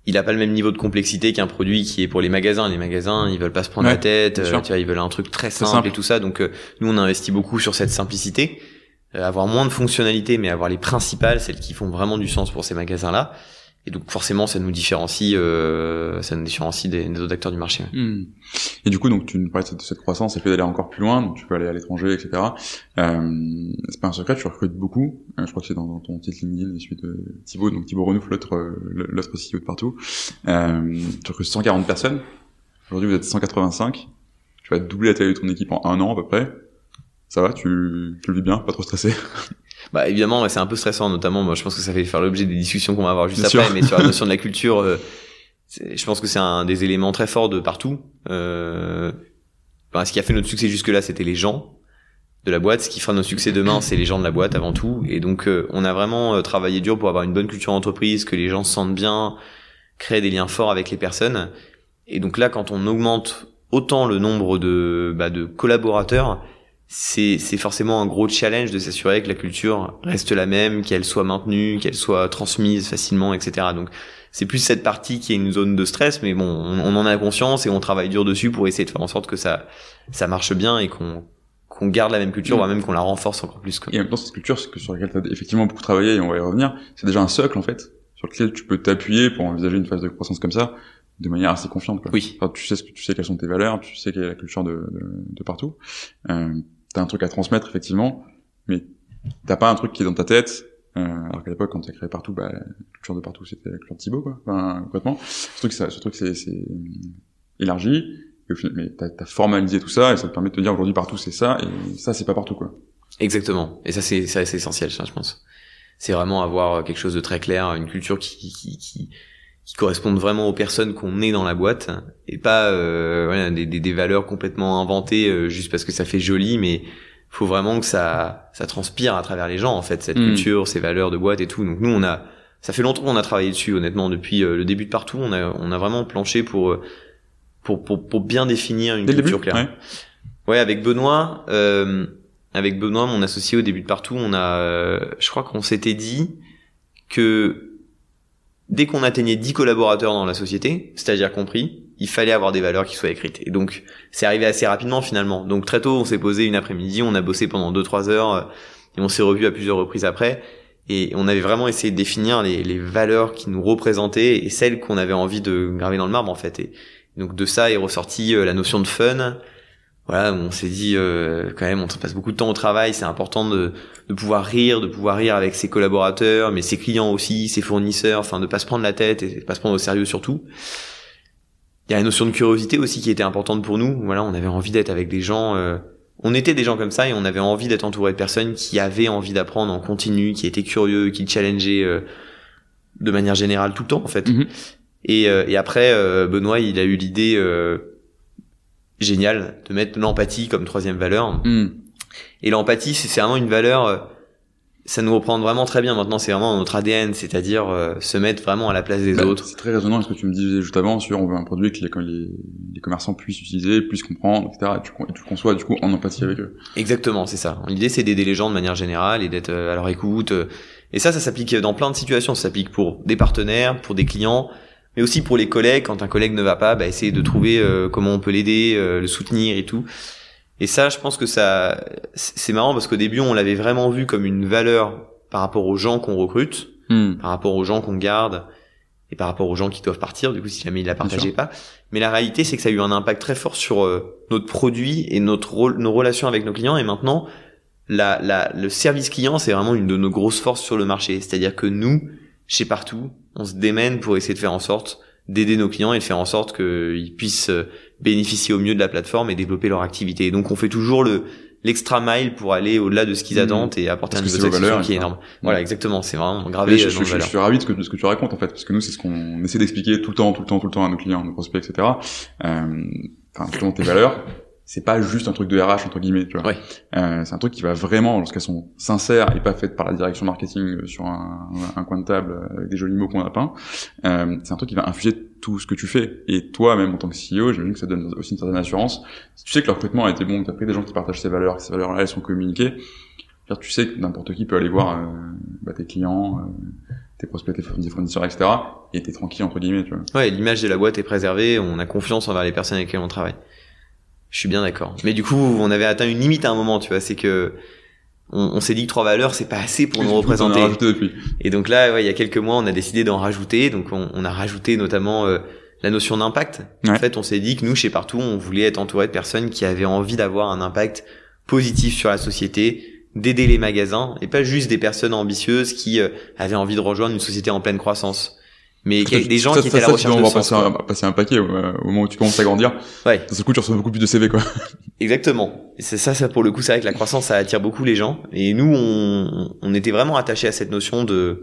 il a pas le même niveau de complexité qu'un produit qui est pour les magasins. Les magasins, ils veulent pas se prendre Ouais, la tête, euh, tu vois, ils veulent un truc très simple, simple. et tout ça. Donc euh, nous, on investit beaucoup sur cette simplicité, avoir moins de fonctionnalités, mais avoir les principales, celles qui font vraiment du sens pour ces magasins-là. Et donc forcément, ça nous différencie, euh, ça nous différencie des, autres acteurs du marché. Hmm. Et du coup, donc tu nous parlais de cette, croissance et fait d'aller encore plus loin, donc tu peux aller à l'étranger, etc. Euh, c'est pas un secret, tu recrutes beaucoup. Euh, je crois que c'est dans, ton titre LinkedIn, celui de Thibaut, donc Thibaut Renouf, l'autre euh, l'autre CEO de partout. Euh, tu recrutes 140 personnes. Aujourd'hui, vous êtes 185. Tu vas doubler la taille de ton équipe en un an à peu près. Ça va, tu, tu le vis bien, pas trop stressé? Bah évidemment, c'est un peu stressant, notamment. Moi, je pense que ça fait faire l'objet des discussions qu'on va avoir juste Bien après, sûr. mais sur la notion de la culture, euh, je pense que c'est un des éléments très forts de partout. Euh, ben, ce qui a fait notre succès jusque-là, c'était les gens de la boîte. Ce qui fera notre succès demain, c'est les gens de la boîte avant tout. Et donc, euh, on a vraiment euh, travaillé dur pour avoir une bonne culture d'entreprise, que les gens se sentent bien, créer des liens forts avec les personnes. Et donc là, quand on augmente autant le nombre de, bah, de collaborateurs, c'est c'est forcément un gros challenge de s'assurer que la culture reste la même, qu'elle soit maintenue, qu'elle soit transmise facilement, etc. Donc c'est plus cette partie qui est une zone de stress, mais bon, on, on en a conscience et on travaille dur dessus pour essayer de faire en sorte que ça ça marche bien et qu'on qu'on garde la même culture, Mm. voire même qu'on la renforce encore plus. Quoi. Et en même temps, cette culture, que sur laquelle tu as effectivement beaucoup travaillé, et on va y revenir, c'est déjà un socle, en fait, sur lequel tu peux t'appuyer pour envisager une phase de croissance comme ça, de manière assez confiante, quoi. Oui. Enfin, tu sais ce que tu sais quelles sont tes valeurs, tu sais quelle est la culture de, de, de partout. Euh, t'as un truc à transmettre, effectivement, mais t'as pas un truc qui est dans ta tête, euh, alors qu'à l'époque, quand t'as créé partout, bah, culture de partout, c'était la culture de Thibaut, quoi. Enfin, complètement. Ce truc, ça, ce truc, c'est, c'est élargi, mais t'as, t'as formalisé tout ça, et ça te permet de te dire aujourd'hui partout c'est ça, et ça c'est pas partout, quoi. Exactement. Et ça, c'est ça, c'est essentiel, ça, je pense. C'est vraiment avoir quelque chose de très clair, une culture qui qui qui, qui, qui corresponde vraiment aux personnes qu'on est dans la boîte et pas euh, voilà, des, des, des valeurs complètement inventées euh, juste parce que ça fait joli, mais faut vraiment que ça ça transpire à travers les gens en fait cette Mm. culture, ces valeurs de boîte et tout. Donc nous on a ça fait longtemps qu'on a travaillé dessus honnêtement depuis euh, le début de partout, on a on a vraiment planché pour euh, pour pour, pour bien définir une Dès culture début, claire. ouais. Ouais, avec Benoît, euh, avec Benoît, mon associé au début de partout, on a, euh, je crois qu'on s'était dit que dès qu'on atteignait 10 collaborateurs dans la société, c'est-à-dire compris, il fallait avoir des valeurs qui soient écrites. Et donc, c'est arrivé assez rapidement finalement. Donc très tôt, on s'est posé une après-midi, on a bossé pendant 2-3 heures euh, et on s'est revu à plusieurs reprises après. Et on avait vraiment essayé de définir les, les valeurs qui nous représentaient et celles qu'on avait envie de graver dans le marbre en fait. Et donc de ça est ressorti euh, la notion de fun, voilà, on s'est dit euh, quand même, on passe beaucoup de temps au travail, c'est important de, de pouvoir rire, de pouvoir rire avec ses collaborateurs, mais ses clients aussi, ses fournisseurs, enfin de pas se prendre la tête et de pas se prendre au sérieux surtout. Il y a la notion de curiosité aussi qui était importante pour nous. Voilà, on avait envie d'être avec des gens. euh, on était des gens comme ça et on avait envie d'être entouré de personnes qui avaient envie d'apprendre en continu, qui étaient curieux, qui challengeaient euh, de manière générale tout le temps en fait. Mhm. Et, euh, et après, euh, Benoît, il a eu l'idée. Génial de mettre l'empathie comme troisième valeur. Hmm. Et l'empathie, c'est vraiment une valeur, euh, ça nous reprend vraiment très bien maintenant, c'est vraiment notre ADN, c'est-à-dire euh, se mettre vraiment à la place des Bah, autres. C'est très résonnant ce que tu me disais juste avant sur on veut un produit que les, que les, les commerçants puissent utiliser, puissent comprendre, etc. Et tu, et tu conçois du coup en empathie avec eux. Exactement, c'est ça. L'idée, c'est d'aider les gens de manière générale et d'être euh, à leur écoute. Et ça, ça s'applique dans plein de situations. Ça s'applique pour des partenaires, pour des clients, mais aussi pour les collègues. Quand un collègue ne va pas, bah, essayer de trouver euh, comment on peut l'aider, euh, le soutenir et tout. Et ça, je pense que ça, c'est c'est marrant parce qu'au début, on l'avait vraiment vu comme une valeur par rapport aux gens qu'on recrute, Hmm. par rapport aux gens qu'on garde et par rapport aux gens qui doivent partir. Du coup, si jamais ils la partageaient pas. Mais la réalité, c'est que ça a eu un impact très fort sur euh, notre produit et notre nos relations avec nos clients. Et maintenant, la, la, le service client, c'est vraiment une de nos grosses forces sur le marché. C'est-à-dire que nous, chez Partout, on se démène pour essayer de faire en sorte d'aider nos clients et de faire en sorte qu'ils puissent euh, bénéficier au mieux de la plateforme et développer leur activité. Et donc, on fait toujours le l'extra mile pour aller au-delà de ce qu'ils Mhm. attendent et apporter Parce un niveau de satisfaction qui est énorme. Voilà, exactement. C'est vraiment gravé je, je- je- suis ravi de ce, que, de ce que tu racontes en fait, parce que nous c'est ce qu'on essaie d'expliquer tout le temps, tout le temps, tout le temps à nos clients, à nos prospects, etc. Euh, Enfin, justement tes valeurs, c'est pas juste un truc de RH entre guillemets, tu vois. Ouais. Euh, c'est un truc qui va vraiment, lorsqu'elles sont sincères et pas faites par la direction marketing euh, sur un, un coin de table euh, avec des jolis mots qu'on a peints, euh, c'est un truc qui va infuser tout ce que tu fais. Et toi, même en tant que CEO, j'imagine que ça donne aussi une certaine assurance. Si tu sais que le recrutement a été bon, que tu as pris des gens qui partagent ces valeurs, que ces valeurs-là, elles sont communiquées, tu sais que n'importe qui peut aller voir euh, bah, tes clients, tes prospects, tes fourni- fournisseurs, etc. Et t'es tranquille entre guillemets, tu vois. Ouais, l'image de la boîte est préservée, on a confiance envers les personnes avec lesquelles on travaille. Je suis bien d'accord. Mais du coup, on avait atteint une limite à un moment, tu vois, c'est que on, on s'est dit que trois valeurs, c'est pas assez pour nous représenter. Et donc là, ouais, il y a quelques mois, on a décidé d'en rajouter. Donc on, on a rajouté notamment euh, la notion d'impact. En fait, on s'est dit que nous, chez Partout, on voulait être entouré de personnes qui avaient envie d'avoir un impact positif sur la société, d'aider les magasins, et pas juste des personnes ambitieuses qui euh, avaient envie de rejoindre une société en pleine croissance. Mais Ça, des gens ça, qui ça, étaient à la ça, recherche de en sens. passer un, passer un paquet euh, au moment où tu commences à grandir. Ouais. D'un coup, tu reçois beaucoup plus de CV, quoi. Exactement. C'est ça, ça pour le coup, c'est vrai que la croissance, ça attire beaucoup les gens. Et nous, on, on était vraiment attachés à cette notion de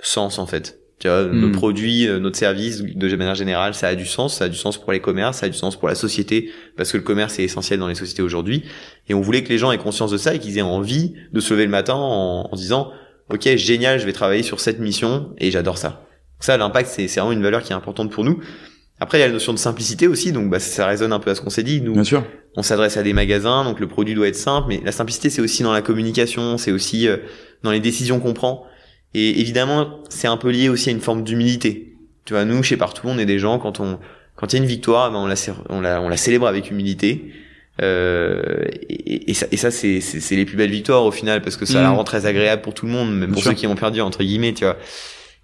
sens, en fait. Tu vois, Hmm. nos produits, euh, notre service, de manière générale, ça a du sens. Ça a du sens pour les commerces, ça a du sens pour la société, parce que le commerce est essentiel dans les sociétés aujourd'hui. Et on voulait que les gens aient conscience de ça et qu'ils aient envie de se lever le matin en, en disant, OK, génial, je vais travailler sur cette mission et j'adore ça. Donc ça, l'impact, c'est vraiment une valeur qui est importante pour nous. Après, il y a la notion de simplicité aussi, donc bah, ça résonne un peu à ce qu'on s'est dit. Nous, Bien sûr. on s'adresse à des magasins, donc le produit doit être simple, mais la simplicité c'est aussi dans la communication, c'est aussi euh, dans les décisions qu'on prend. Et évidemment, c'est un peu lié aussi à une forme d'humilité. Tu vois, nous chez Partout, on est des gens quand on quand il y a une victoire, ben on la on la on la célèbre avec humilité. Euh, et, et ça, et ça c'est les plus belles victoires au final parce que ça Mhm. la rend très agréable pour tout le monde, même Bien pour sûr. ceux qui ont perdu entre guillemets, tu vois.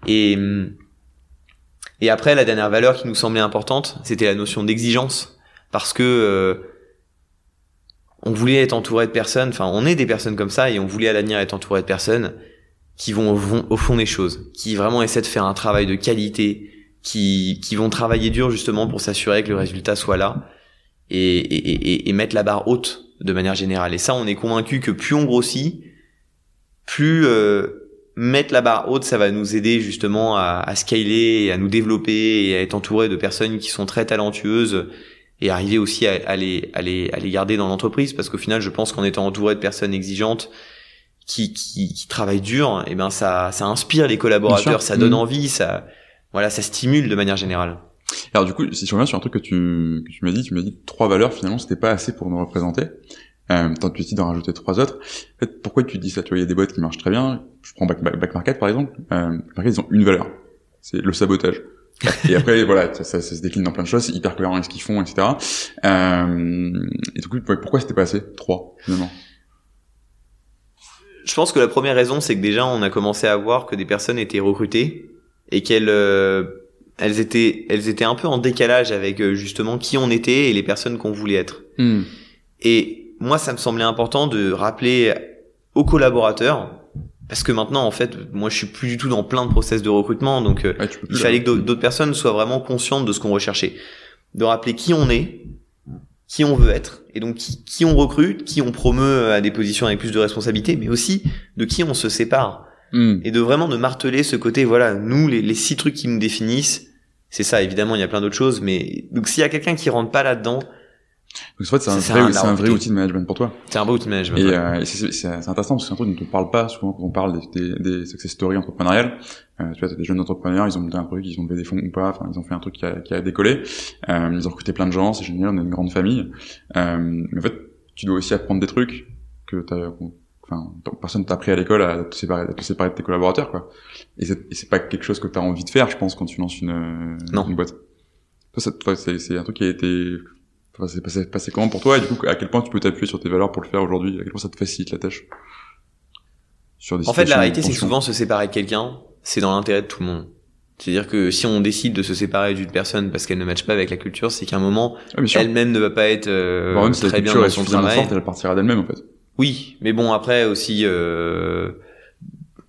Et et après la dernière valeur qui nous semblait importante, c'était la notion d'exigence parce que euh, on voulait être entouré de personnes, enfin on est des personnes comme ça et on voulait à l'avenir être entouré de personnes qui vont au, fond- au fond des choses, qui vraiment essaient de faire un travail de qualité, qui, qui vont travailler dur justement pour s'assurer que le résultat soit là et, et, et, et mettre la barre haute de manière générale. Et ça, on est convaincu que plus on grossit, plus euh, mettre la barre haute, ça va nous aider justement à, à scaler, à nous développer et à être entouré de personnes qui sont très talentueuses et arriver aussi à, à les, à, les, à les garder dans l'entreprise parce qu'au final, je pense qu'en étant entouré de personnes exigeantes qui, qui, qui travaillent dur, et ben ça, ça inspire les collaborateurs, ça donne Mhm. envie, ça, voilà, ça stimule de manière générale. Alors du coup, si je reviens sur un truc que tu, que tu m'as dit, tu m'as dit trois valeurs finalement c'était pas assez pour nous représenter. Euh, tant tu décides d'en rajouter trois autres. En fait, pourquoi tu dis ça Tu vois, il y a des boîtes qui marchent très bien. Je prends Back, Back- Back Market par exemple. Euh, ils ont une valeur, c'est le sabotage. et après voilà, ça, ça- ça se décline dans plein de choses, c'est hyper cohérent avec ce qu'ils font, etc. Euh, et du coup, pourquoi c'était pas assez Trois finalement? Je pense que la première raison, c'est que déjà, on a commencé à voir que des personnes étaient recrutées et qu'elles euh, elles étaient elles étaient un peu en décalage avec euh, justement qui on était et les personnes qu'on voulait être. Et moi, ça me semblait important de rappeler aux collaborateurs parce que maintenant, en fait, moi, je suis plus du tout dans plein de process de recrutement, donc euh, Ouais, il là. fallait que d'autres personnes soient vraiment conscientes de ce qu'on recherchait, de rappeler qui on est, qui on veut être, et donc qui, qui on recrute, qui on promeut à des positions avec plus de responsabilité, mais aussi de qui on se sépare, Hmm. et de vraiment de marteler ce côté, voilà, nous, les, les six trucs qui nous définissent, c'est ça, évidemment, il y a plein d'autres choses, mais donc s'il y a quelqu'un qui rentre pas là-dedans, Donc en fait, c'est un, vrai, un vrai outil de management pour toi. C'est un beau outil de management. Et, euh, et c'est intéressant parce que c'est un truc dont on parle pas souvent quand on parle des, des, des success stories entrepreneuriales. Euh, tu vois, t'as des jeunes entrepreneurs, ils ont monté un truc, ils ont levé des fonds ou pas, enfin, ils ont fait un truc qui a, qui a décollé. Euh, ils ont recruté plein de gens, c'est génial, on est une grande famille. Euh, mais en fait, tu dois aussi apprendre des trucs que t'as, enfin, personne t'a appris à l'école à te séparer, à te séparer de tes collaborateurs, quoi. Et c'est, pas quelque chose que t'as envie de faire, je pense, quand tu lances une, Non. une boîte. Toi, c'est un truc qui a été, enfin, c'est passé, passé comment pour toi, et du coup, à quel point tu peux t'appuyer sur tes valeurs pour le faire aujourd'hui, à quel point ça te facilite la tâche? Sur des En fait, la réalité, c'est souvent se séparer de quelqu'un, c'est dans l'intérêt de tout le monde. C'est-à-dire que si on décide de se séparer d'une personne parce qu'elle ne matche pas avec la culture, c'est qu'à un moment, Ah, elle-même ne va pas être euh, Voire même si la très bien culture dans est son travail. forte, elle partira d'elle-même, en fait. Oui, mais bon après aussi, euh,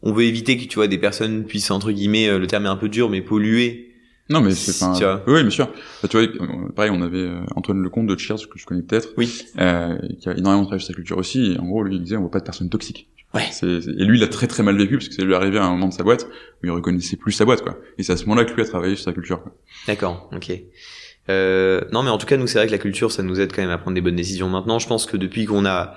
on veut éviter que tu vois des personnes puissent entre guillemets, euh, le terme est un peu dur, mais polluer. Non, mais c'est pas. Oui, bien sûr. Bah, tu vois, pareil, on avait euh, Antoine Lecomte de Cheers que je connais peut-être, Oui. euh, qui a énormément travaillé sur sa culture aussi. Et en gros, lui, il disait, on voit pas de personnes toxiques. Ouais. Et lui, il a très très mal vécu parce que c'est lui arrivé à un moment de sa boîte où il reconnaissait plus sa boîte, quoi. Et c'est à ce moment-là que lui a travaillé sur sa culture. Quoi. D'accord, ok. Euh, non, mais en tout cas, nous, c'est vrai que la culture, ça nous aide quand même à prendre des bonnes décisions. Maintenant, je pense que depuis qu'on a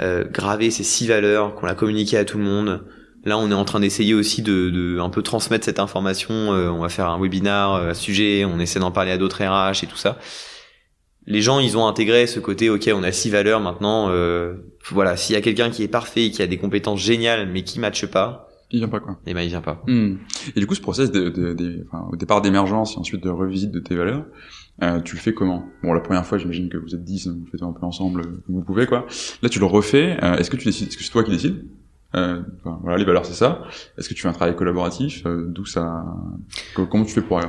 euh, gravé ces six valeurs, qu'on l'a communiqué à tout le monde, là, on est en train d'essayer aussi de, de un peu transmettre cette information. Euh, on va faire un webinar euh, à ce sujet, on essaie d'en parler à d'autres RH et tout ça. Les gens, ils ont intégré ce côté, ok, on a six valeurs maintenant. Euh, voilà, s'il y a quelqu'un qui est parfait, qui a des compétences géniales, mais qui matche pas, Il vient pas, quoi. eh ben, il vient pas. Hmm. Et du coup, ce process de, de, de- enfin, au départ d'émergence et ensuite de revisite de tes valeurs, euh, tu le fais comment? Bon, la première fois, j'imagine que vous êtes 10, vous faites un peu ensemble, euh, comme vous pouvez, quoi. Là, tu le refais. euh, est-ce que tu décides Est-ce que c'est toi qui décides? Euh, Voilà, les valeurs, c'est ça. Est-ce que tu fais un travail collaboratif? Euh, D'où ça co- Comment tu fais pour euh,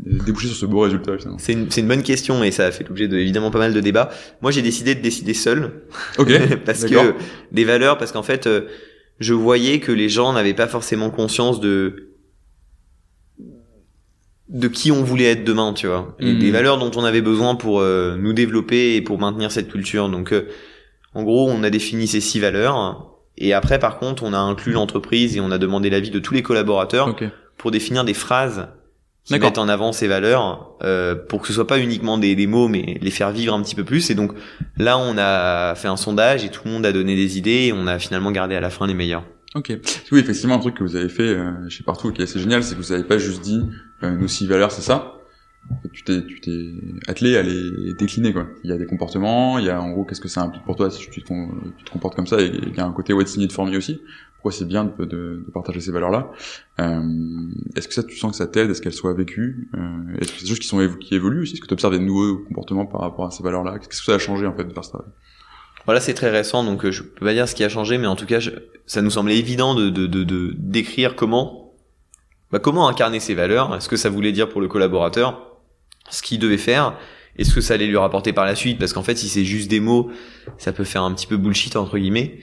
déboucher sur ce beau résultat finalement? C'est une, c'est une bonne question et ça a fait l'objet de évidemment pas mal de débats. Moi, j'ai décidé de décider seul Ok. parce que des valeurs, parce qu'en fait, euh, je voyais que les gens n'avaient pas forcément conscience de de qui on voulait être demain, tu vois, et Mhm. des valeurs dont on avait besoin pour euh, nous développer et pour maintenir cette culture. Donc, euh, en gros, on a défini ces six valeurs. Et après, par contre, on a inclus l'entreprise et on a demandé l'avis de tous les collaborateurs Ok. pour définir des phrases qui mettent en avant ces valeurs euh, pour que ce soit pas uniquement des, des mots mais les faire vivre un petit peu plus et donc là on a fait un sondage et tout le monde a donné des idées et on a finalement gardé à la fin les meilleures Ok. Oui, effectivement, un truc que vous avez fait euh, chez Partout qui est assez génial, c'est que vous avez pas juste dit euh, nos six valeurs, c'est ça? Tu t'es, tu t'es attelé à les décliner, quoi. Il y a des comportements, il y a en gros qu'est-ce que ça implique pour toi si tu te, tu te comportes comme ça, et il y a un côté what's in it for aussi. Pourquoi c'est bien de, de, de partager ces valeurs-là? Euh, est-ce que ça, tu sens que ça t'aide? Est-ce qu'elles soient vécues? Euh, Est-ce que c'est des choses qui sont qui évoluent aussi? Est-ce que tu observes des nouveaux comportements par rapport à ces valeurs-là? Qu'est-ce que ça a changé en fait de faire ça voilà c'est très récent donc euh, je peux pas dire ce qui a changé mais en tout cas je- ça nous semblait évident de de de, de- d'écrire comment bah, comment incarner ces valeurs est-ce que ça voulait dire pour le collaborateur ce qu'il devait faire est-ce que ça allait lui rapporter par la suite parce qu'en fait si c'est juste des mots ça peut faire un petit peu bullshit entre guillemets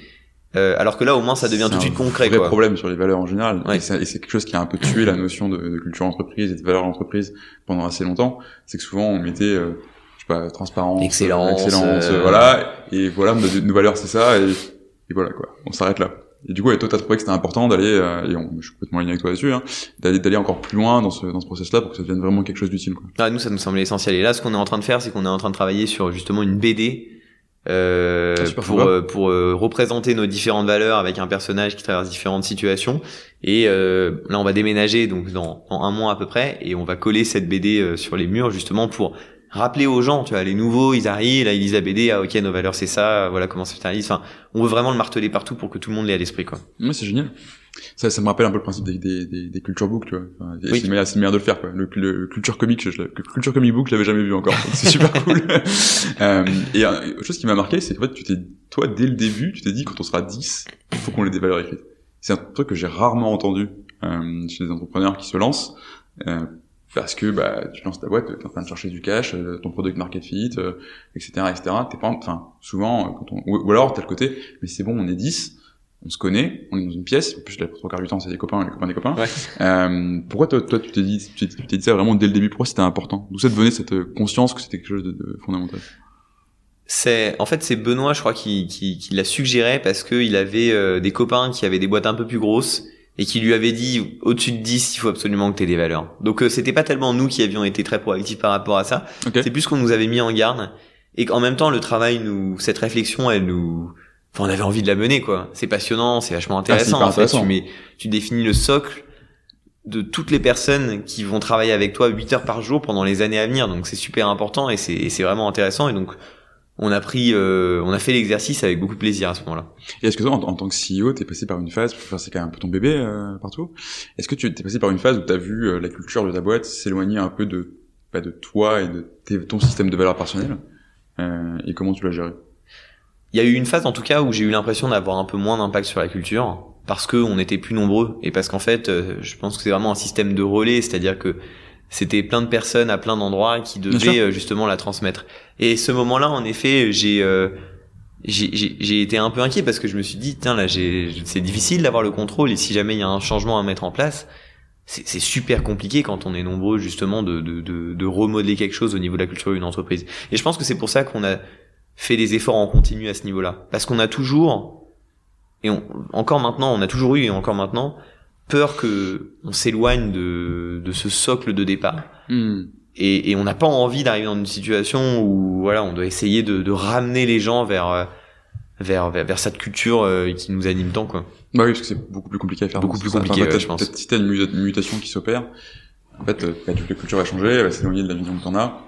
Euh, alors que là au moins ça devient tout de suite concret vrai quoi problème sur les valeurs en général. Ouais. Et c'est et quelque chose qui a un peu tué la notion de, de culture entreprise et de valeur entreprise pendant assez longtemps. C'est que souvent on mettait, euh, je sais pas, transparence, Excellence, excellence, euh, euh, voilà. Et voilà, nos, nos valeurs c'est ça. Et, et voilà quoi. On s'arrête là. Et du coup, et toi, t'as trouvé que c'était important d'aller, euh, et on, je suis complètement aligné avec toi là-dessus, hein, d'aller d'aller encore plus loin dans ce dans ce process-là pour que ça devienne vraiment quelque chose d'utile. Quoi. Ah, nous, ça nous semblait essentiel. Et là, ce qu'on est en train de faire, c'est qu'on est en train de travailler sur justement une BD euh, Ah, pour euh, pour euh, représenter nos différentes valeurs avec un personnage qui traverse différentes situations. Et euh, là, on va déménager donc dans, dans un mois à peu près, et on va coller cette BD euh, sur les murs justement pour rappeler aux gens. Tu vois, les nouveaux, ils arrivent, là, ils lisent la BD. Ah, ok, nos valeurs, c'est ça. Voilà comment ça se réalise. Enfin, on veut vraiment le marteler partout pour que tout le monde l'ait à l'esprit, quoi. Ouais, c'est génial. Ça, ça me rappelle un peu le principe des, des, des, des culture books, tu vois. Enfin, Oui. C'est le meilleur de le faire, quoi. Le, le culture comic, je, le culture comic book, je l'avais jamais vu encore. C'est super cool. euh, et euh, autre chose qui m'a marqué, c'est qu'en fait, tu t'es, toi, dès le début, tu t'es dit, quand on sera 10, il faut qu'on ait des valeurs écrites. C'est un truc que j'ai rarement entendu euh, chez des entrepreneurs qui se lancent. Euh, parce que bah tu lances ta boîte, t'es en train de chercher du cash, euh, ton product market fit, euh, etc., etc. T'es pas, enfin souvent euh, quand on, ou, ou alors t'as le côté, mais c'est bon, on est 10, on se connaît, on est dans une pièce, en plus la trois quarts du temps c'est des copains, les copains des copains. Ouais. Euh, pourquoi toi, toi tu t'es dit, tu t'es tu dit ça vraiment dès le début? Pourquoi c'était important? D'où ça te venait cette euh, conscience que c'était quelque chose de, de fondamental? C'est en fait c'est Benoît je crois qui, qui, qui l'a suggéré parce que il avait euh, des copains qui avaient des boîtes un peu plus grosses et qui lui avaient dit au-dessus de 10 il faut absolument que tu aies des valeurs. Donc euh, c'était pas tellement nous qui avions été très proactifs par rapport à ça, Ok. c'est plus qu'on nous avait mis en garde. Et qu'en même temps le travail nous cette réflexion elle nous enfin on avait envie de la mener quoi. C'est passionnant c'est vachement intéressant hyper en fait. tu mets tu définis le socle de toutes les personnes qui vont travailler avec toi 8 heures par jour pendant les années à venir. Donc c'est super important et c'est et c'est vraiment intéressant. Et donc on a pris euh, on a fait l'exercice avec beaucoup de plaisir à ce moment-là. Et est-ce que toi, en, en tant que CEO, t'es passé par une phase, enfin, c'est quand même un peu ton bébé euh, partout, est-ce que tu t'es passé par une phase où t'as vu euh, la culture de ta boîte s'éloigner un peu de, bah, de toi et de tes- ton système de valeurs personnelles euh, et comment tu l'as géré? Il y a eu une phase en tout cas où j'ai eu l'impression d'avoir un peu moins d'impact sur la culture parce que on était plus nombreux. Et parce qu'en fait euh, je pense que c'est vraiment un système de relais c'est-à-dire que c'était plein de personnes à plein d'endroits qui devaient euh, justement la transmettre et ce moment-là en effet j'ai euh, j'ai été un peu inquiet parce que je me suis dit tiens là c'est difficile d'avoir le contrôle et si jamais il y a un changement à mettre en place c'est c'est super compliqué quand on est nombreux justement de, de, de, de remodeler quelque chose au niveau de la culture d'une entreprise. Et je pense que c'est pour ça qu'on a fait des efforts en continu à ce niveau-là. Parce qu'on a toujours, et on, encore maintenant, on a toujours eu et encore maintenant, peur que on s'éloigne de, de ce socle de départ. Et, et on n'a pas envie d'arriver dans une situation où voilà, on doit essayer de, de ramener les gens vers, euh, vers, vers, vers cette culture euh, qui nous anime tant, quoi. Bah oui, parce que c'est beaucoup plus compliqué à faire. Beaucoup plus ça. compliqué, Enfin, ouais, je pense. Si t'as une mu- une mutation qui s'opère, en fait, euh, bah, toute la culture va changer, elle va s'éloigner de la vision que t'en as.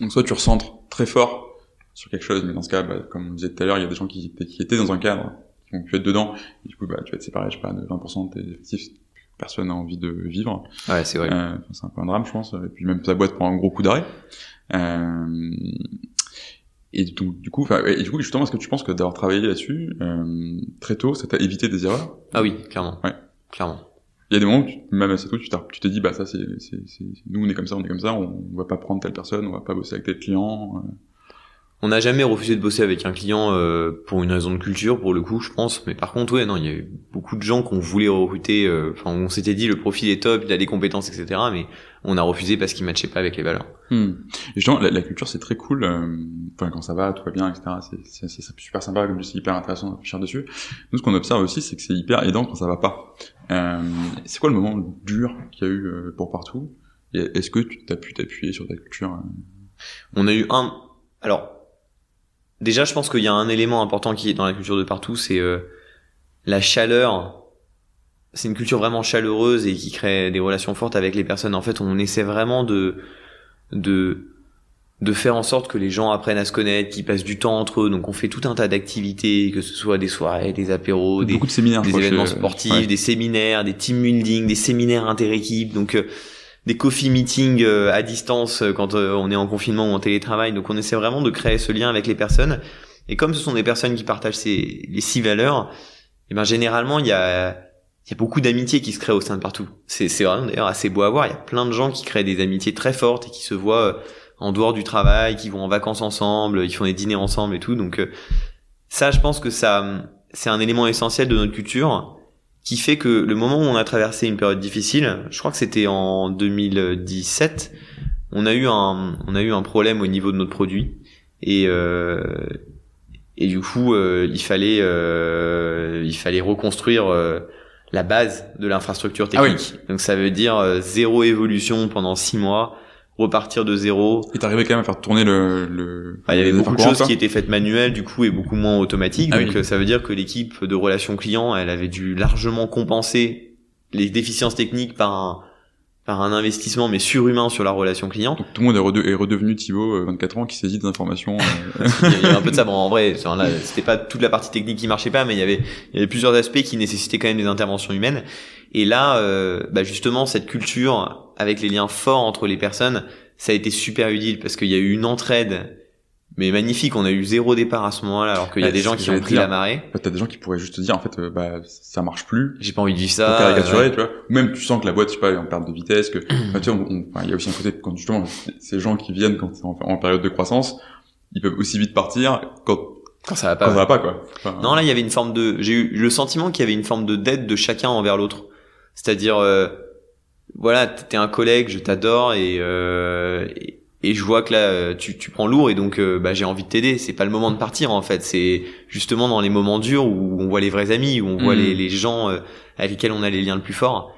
Donc soit tu recentres très fort sur quelque chose, mais dans ce cas, bah, comme on disait tout à l'heure, il y a des gens qui étaient dans un cadre, qui ont pu être dedans, et du coup, bah, tu vas être séparé, je sais pas, de 20% de tes effectifs, personne n'a envie de vivre. Ouais, c'est vrai. Euh, c'est un peu un drame, je pense. Et puis même ta boîte prend un gros coup d'arrêt. Euh, et donc, du coup, enfin, et du coup, justement, est-ce que tu penses que d'avoir travaillé là-dessus euh, très tôt, ça t'a évité des erreurs? Ah oui, clairement. Ouais. Clairement. Il y a des moments où, tu- même assez tôt, tu tu t'es dit, bah ça, c'est, c'est, c'est- nous, on est comme ça, on est comme ça, on, on va pas prendre telle personne, on va pas bosser avec tel client. euh. On n'a jamais refusé de bosser avec un client euh, pour une raison de culture, pour le coup, je pense. Mais par contre, ouais, non, il y a eu beaucoup de gens qu'on voulait recruter. euh, Enfin, on s'était dit le profil est top, il a des compétences, etc. Mais on a refusé parce qu'il matchait pas avec les valeurs. Et justement, la, la culture, c'est très cool. euh, Enfin, quand ça va, tout va bien, etc. C'est, c'est, c'est- c'est super sympa, comme c'est hyper intéressant de réfléchir dessus. Nous, ce qu'on observe aussi, c'est que c'est hyper aidant quand ça va pas. Euh, c'est quoi le moment dur qu'il y a eu euh, pour partout? Et Est-ce que tu t'as pu t'appuyer sur ta culture euh? On a eu un. Alors, déjà, je pense qu'il y a un élément important qui est dans la culture de partout, c'est euh, la chaleur. C'est une culture vraiment chaleureuse et qui crée des relations fortes avec les personnes. En fait, on essaie vraiment de de de faire en sorte que les gens apprennent à se connaître, qu'ils passent du temps entre eux. Donc, on fait tout un tas d'activités, que ce soit des soirées, des apéros, des, de séminaires, des événements sportifs, ouais. des séminaires, des team building, des séminaires inter-équipes, donc euh, des coffee meetings euh, à distance euh, quand euh, on est en confinement ou en télétravail. Donc on essaie vraiment de créer ce lien avec les personnes. Et comme ce sont des personnes qui partagent ces, les six valeurs, et ben généralement il y a y a beaucoup d'amitiés qui se créent au sein de partout. C'est vraiment d'ailleurs assez beau à voir. Il y a plein de gens qui créent des amitiés très fortes et qui se voient en dehors du travail, qui vont en vacances ensemble, ils font des dîners ensemble et tout. Donc ça, je pense que ça, c'est un élément essentiel de notre culture qui fait que le moment où on a traversé une période difficile, je crois que c'était en 2017, on a eu un, on a eu un problème au niveau de notre produit et euh, et du coup, euh, il fallait, euh, il fallait reconstruire euh, la base de l'infrastructure Ah oui. technique. Donc ça veut dire euh, zéro évolution pendant six mois, repartir de zéro, Et t'arrivais quand même à faire tourner le... le... Enfin, il y avait beaucoup de choses qui étaient faites manuelles du coup et beaucoup moins automatiques. Ah donc oui. euh, ça veut dire que l'équipe de relations clients, elle avait dû largement compenser les déficiences techniques par un par un investissement mais surhumain sur la relation client. Donc tout le monde est, rede- est redevenu Thibaut, euh, 24 ans, qui saisit des informations. euh, il y avait un peu de ça. Bon, en vrai, c'était pas toute la partie technique qui marchait pas, mais il y avait il y avait plusieurs aspects qui nécessitaient quand même des interventions humaines. Et là, euh, bah justement, cette culture avec les liens forts entre les personnes, ça a été super utile parce qu'il y a eu une entraide mais magnifique. On a eu zéro départ à ce moment-là, alors qu'il y a des gens qui ont pris dire. la marée. Fait, t'as des gens qui pourraient juste te dire, en fait, euh, bah, ça marche plus. J'ai pas envie de vivre Pour ça. caricaturer, euh, tu vois. Ou même, tu sens que la boîte, je sais pas, est en perte de vitesse, que, enfin, tu vois, il y a aussi un côté, quand justement, ces gens qui viennent quand c'est en, en période de croissance, ils peuvent aussi vite partir quand, quand ça va quand pas. ça va pas, quoi. Enfin, Non, là, il y avait une forme de. J'ai eu le sentiment qu'il y avait une forme de dette de chacun envers l'autre. C'est-à-dire, euh, voilà, t'es un collègue, je t'adore et, euh, et et je vois que là, euh, tu, tu prends lourd et donc euh, bah, j'ai envie de t'aider. C'est pas le moment de partir en fait. C'est justement dans les moments durs où on voit les vrais amis, où on voit Mhm. les, les gens euh, avec lesquels on a les liens le plus forts.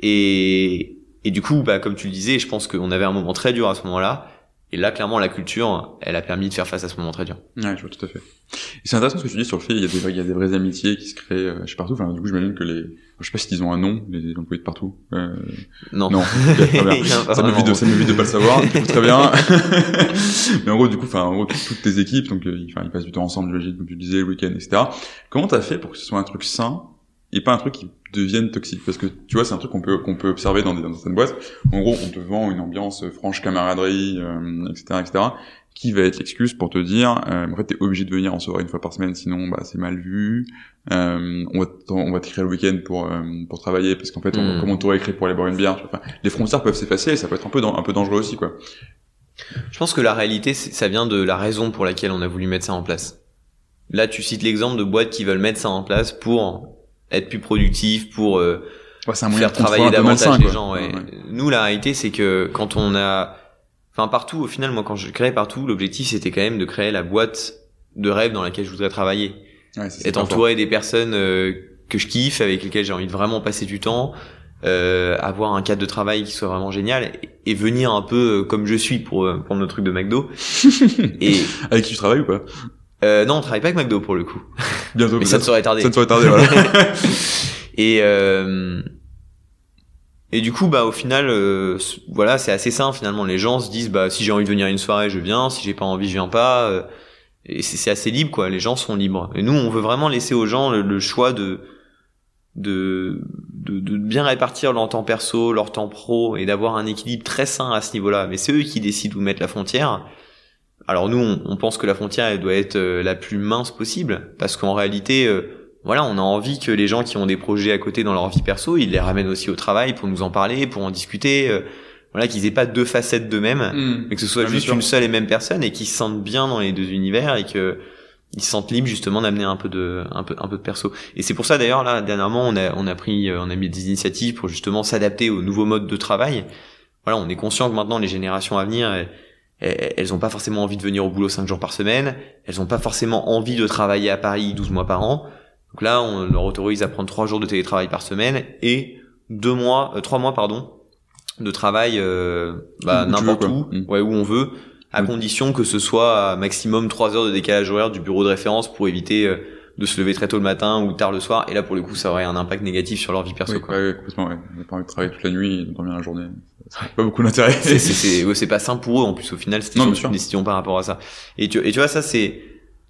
Et et du coup, bah comme tu le disais, je pense qu'on avait un moment très dur à ce moment-là. Et là, clairement, la culture, elle a permis de faire face à ce moment très dur. Ouais, je vois tout à fait. Et c'est intéressant ce que tu dis sur le fait, il y a des, il y a des vraies amitiés qui se créent, euh, je sais partout. Enfin, du coup, j'imagine que les, je sais pas si ils ont un nom, les employés de partout. Euh... Non. Non. Okay, très bien. ça m'évite de, ça m'évite de pas le savoir. du coup, très bien. Mais en gros, du coup, enfin, en gros, toutes tes équipes, donc, euh, enfin, ils passent du temps ensemble, j'imagine, comme tu disais, le week-end, etc. Comment t'as fait pour que ce soit un truc sain et pas un truc qui devienne toxique parce que tu vois c'est un truc qu'on peut qu'on peut observer dans, des, dans certaines boîtes. En gros on te vend une ambiance franche camaraderie euh, etc etc qui va être l'excuse pour te dire euh, en fait t'es obligé de venir en soirée une fois par semaine sinon bah c'est mal vu. Euh, on va on va t'écrire le week-end pour euh, pour travailler parce qu'en fait on, comme on t'aurait écrit pour aller boire une bière enfin, les frontières peuvent s'effacer et ça peut être un peu un peu dangereux aussi quoi. Je pense que la réalité ça vient de la raison pour laquelle on a voulu mettre ça en place. Là tu cites l'exemple de boîtes qui veulent mettre ça en place pour être plus productif, pour euh, ouais, faire travailler davantage les gens. Ouais. Nous, la réalité, c'est que quand on a, enfin partout, au final, moi, quand je crée partout, l'objectif, c'était quand même de créer la boîte de rêve dans laquelle je voudrais travailler. Ouais, être entouré des personnes euh, que je kiffe, avec lesquelles j'ai envie de vraiment passer du temps. Euh, avoir un cadre de travail qui soit vraiment génial et, venir un peu euh, comme je suis pour euh, prendre le truc de McDo. et avec qui tu travailles ou pas? Euh, non, on travaille pas avec McDo pour le coup. Bientôt. Mais ça ne saurait tarder. Ça ne saurait tarder, voilà. et euh, et du coup, bah au final, euh, voilà, c'est assez simple finalement. Les gens se disent, bah si j'ai envie de venir à une soirée, je viens. Si j'ai pas envie, je viens pas. Euh, et c'est assez libre, quoi. Les gens sont libres. Et nous, on veut vraiment laisser aux gens le, choix de, de de, de bien répartir leur temps perso, leur temps pro, et d'avoir un équilibre très sain à ce niveau-là. Mais c'est eux qui décident où mettre la frontière. Alors nous, on, pense que la frontière elle doit être euh, la plus mince possible, parce qu'en réalité, euh, voilà, on a envie que les gens qui ont des projets à côté dans leur vie perso, ils les ramènent aussi au travail pour nous en parler, pour en discuter. Euh, voilà, qu'ils aient pas deux facettes d'eux-mêmes, hmm. mais que ce soit juste une seule et même personne et qu'ils se sentent bien dans les deux univers et que ils se sentent libres justement d'amener un peu de un peu un peu de perso. Et c'est pour ça d'ailleurs là dernièrement on a on a pris on a mis des initiatives pour justement s'adapter aux nouveaux modes de travail. Voilà, on est conscient que maintenant les générations à venir elles ont pas forcément envie de venir au boulot 5 jours par semaine, elles ont pas forcément envie de travailler à Paris 12 mois par an. Donc là, on leur autorise à prendre 3 jours de télétravail par semaine et 2 mois, euh, 3 mois pardon, de travail euh, bah, n'importe où, mmh. ouais, où on veut, à mmh. condition que ce soit à maximum 3 heures de décalage horaire du bureau de référence pour éviter euh, de se lever très tôt le matin ou tard le soir. Et là, pour le coup, ça aurait un impact négatif sur leur vie perso. quoi. Ouais, complètement. Ouais. On n'a pas envie de travailler toute la nuit et de dormir la journée. pas beaucoup d'intérêt. c'est pas simple pour eux en plus au final c'était une décision par rapport à ça. Et tu, et tu vois ça c'est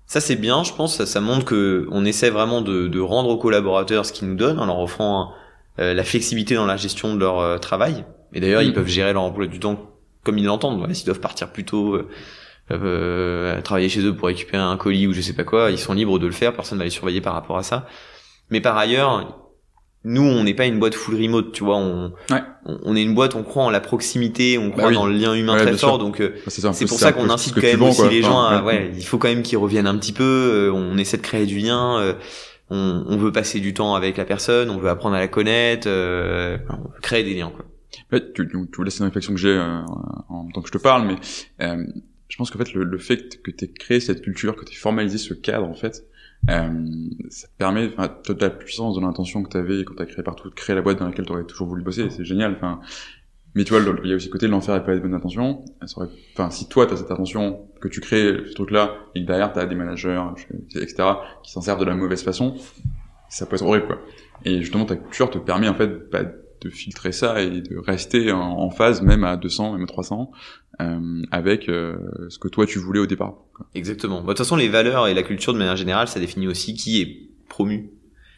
ça c'est bien je pense ça, ça montre que on essaie vraiment de, de rendre aux collaborateurs ce qu'ils nous donnent en leur offrant euh, la flexibilité dans la gestion de leur euh, travail. Et d'ailleurs ils mm. peuvent gérer leur emploi du temps comme ils l'entendent. Voilà, S'ils doivent partir plus tôt, euh, travailler chez eux pour récupérer un colis ou je sais pas quoi, ils sont libres de le faire. Personne va les surveiller par rapport à ça. Mais par ailleurs, nous on n'est pas une boîte full remote tu vois on, on, est une boîte on croit en la proximité on croit bah dans le lien humain très fort donc euh, bah, c'est pour ça qu'on incite quand même aussi les gens à, ouais, il faut quand même qu'ils reviennent un petit peu euh, on essaie de créer du lien euh, on, on, veut passer du temps avec la personne on veut apprendre à la connaître on veut créer des liens quoi. Tu, tu, tu laisser une réflexion que j'ai en tant que je te parle mais je pense qu'en fait le, le fait que tu aies créé cette culture que tu aies formalisé ce cadre en fait euh, ça te permet, enfin, la puissance de l'intention que tu avais quand tu as créé partout, de créer la boîte dans laquelle tu aurais toujours voulu bosser, c'est génial. Enfin, mais tu vois, il y a aussi le côté l'enfer et pas les bonnes intentions. Enfin, si toi, tu as cette intention, que tu crées ce truc-là, et que derrière, tu as des managers, etc., qui s'en servent de la mauvaise façon, ça peut être horrible, quoi. Et justement, ta culture te permet, en fait, bah, de filtrer ça et de rester en, phase, même à 200, même à 300, euh, avec euh, ce que toi tu voulais au départ. Exactement. de toute façon, les valeurs et la culture de manière générale, ça définit aussi qui est promu.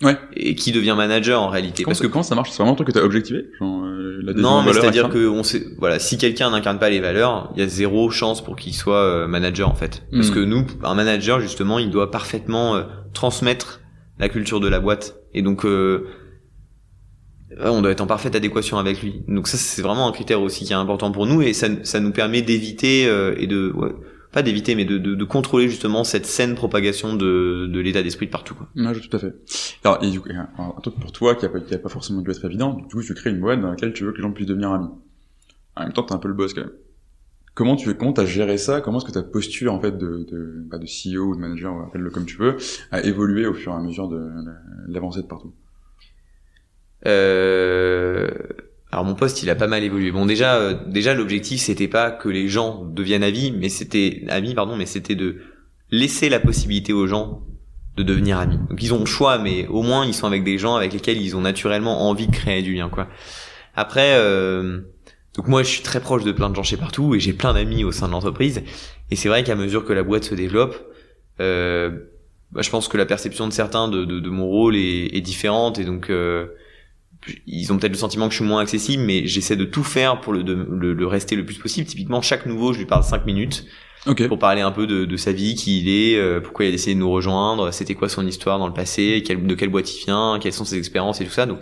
Ouais. Et qui devient manager en réalité. Parce que quand ça marche, c'est vraiment un truc que t'as objectivé, genre euh, la Non, mais c'est-à-dire que on sait, voilà, si quelqu'un n'incarne pas les valeurs, il y a zéro chance pour qu'il soit euh, manager en fait. Parce hmm. que nous, un manager justement, il doit parfaitement transmettre la culture de la boîte. Et donc on doit être en parfaite adéquation avec lui. Donc ça, c'est vraiment un critère aussi qui est important pour nous et ça, ça nous permet d'éviter euh, et de ouais, pas d'éviter, mais de, de, de, contrôler justement cette saine propagation de, de l'état d'esprit de partout. Quoi. Ouais, tout à fait. Alors, et coup, un truc pour toi qui a, pas, pas forcément dû être évident, du coup, tu crées une boîte dans laquelle tu veux que les gens puissent devenir amis. En même temps, t'es un peu le boss quand même. Comment tu comment t'as géré ça? Comment est-ce que ta posture en fait de de, bah, de CEO ou de manager, appelle-le comme tu veux, a évolué au fur et à mesure de, de l'avancée de partout? Euh, alors mon poste, il a pas mal évolué. Bon, déjà, euh, déjà l'objectif, c'était pas que les gens deviennent amis, mais c'était amis, pardon, mais c'était de laisser la possibilité aux gens de devenir amis. Donc ils ont le choix, mais au moins ils sont avec des gens avec lesquels ils ont naturellement envie de créer du lien, quoi. Après, euh, donc moi, je suis très proche de plein de gens chez partout et j'ai plein d'amis au sein de l'entreprise. Et c'est vrai qu'à mesure que la boîte se développe, euh, bah, je pense que la perception de certains de, de, de mon rôle est, est, différente et donc euh, ils ont peut-être le sentiment que je suis moins accessible, mais j'essaie de tout faire pour le, de, le, rester le plus possible. Typiquement, chaque nouveau, je lui parle cinq minutes okay. pour parler un peu de, de sa vie, qui il est, euh, pourquoi il a décidé de nous rejoindre, c'était quoi son histoire dans le passé, quel, de quelle boîte il vient, quelles sont ses expériences et tout ça. Donc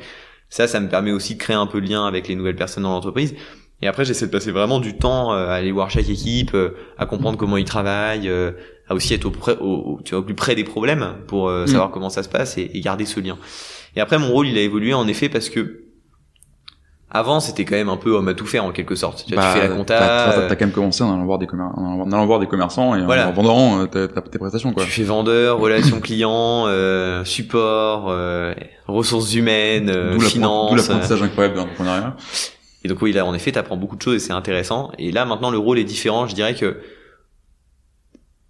ça, ça me permet aussi de créer un peu de lien avec les nouvelles personnes dans l'entreprise. Et après, j'essaie de passer vraiment du temps euh, à aller voir chaque équipe, euh, à comprendre comment ils travaillent, euh, à aussi être au, près, au, tu vois, au plus près des problèmes pour mm. savoir comment ça se passe et, et garder ce lien. Et après, mon rôle, il a évolué en effet parce que avant, c'était quand même un peu homme à tout faire en quelque sorte. Tu, bah, tu fais la compta. T'as, t'as, quand même commencé en allant voir des, en allant voir des commerçants et voilà. en vendant tes, tes, prestations. Quoi. Tu fais vendeur, relations clients, euh, support, euh, ressources humaines, euh, finance. D'où l'apprentissage incroyable de l'entrepreneuriat. Et donc oui, là, en effet, t'apprends beaucoup de choses et c'est intéressant. Et là, maintenant, le rôle est différent. Je dirais que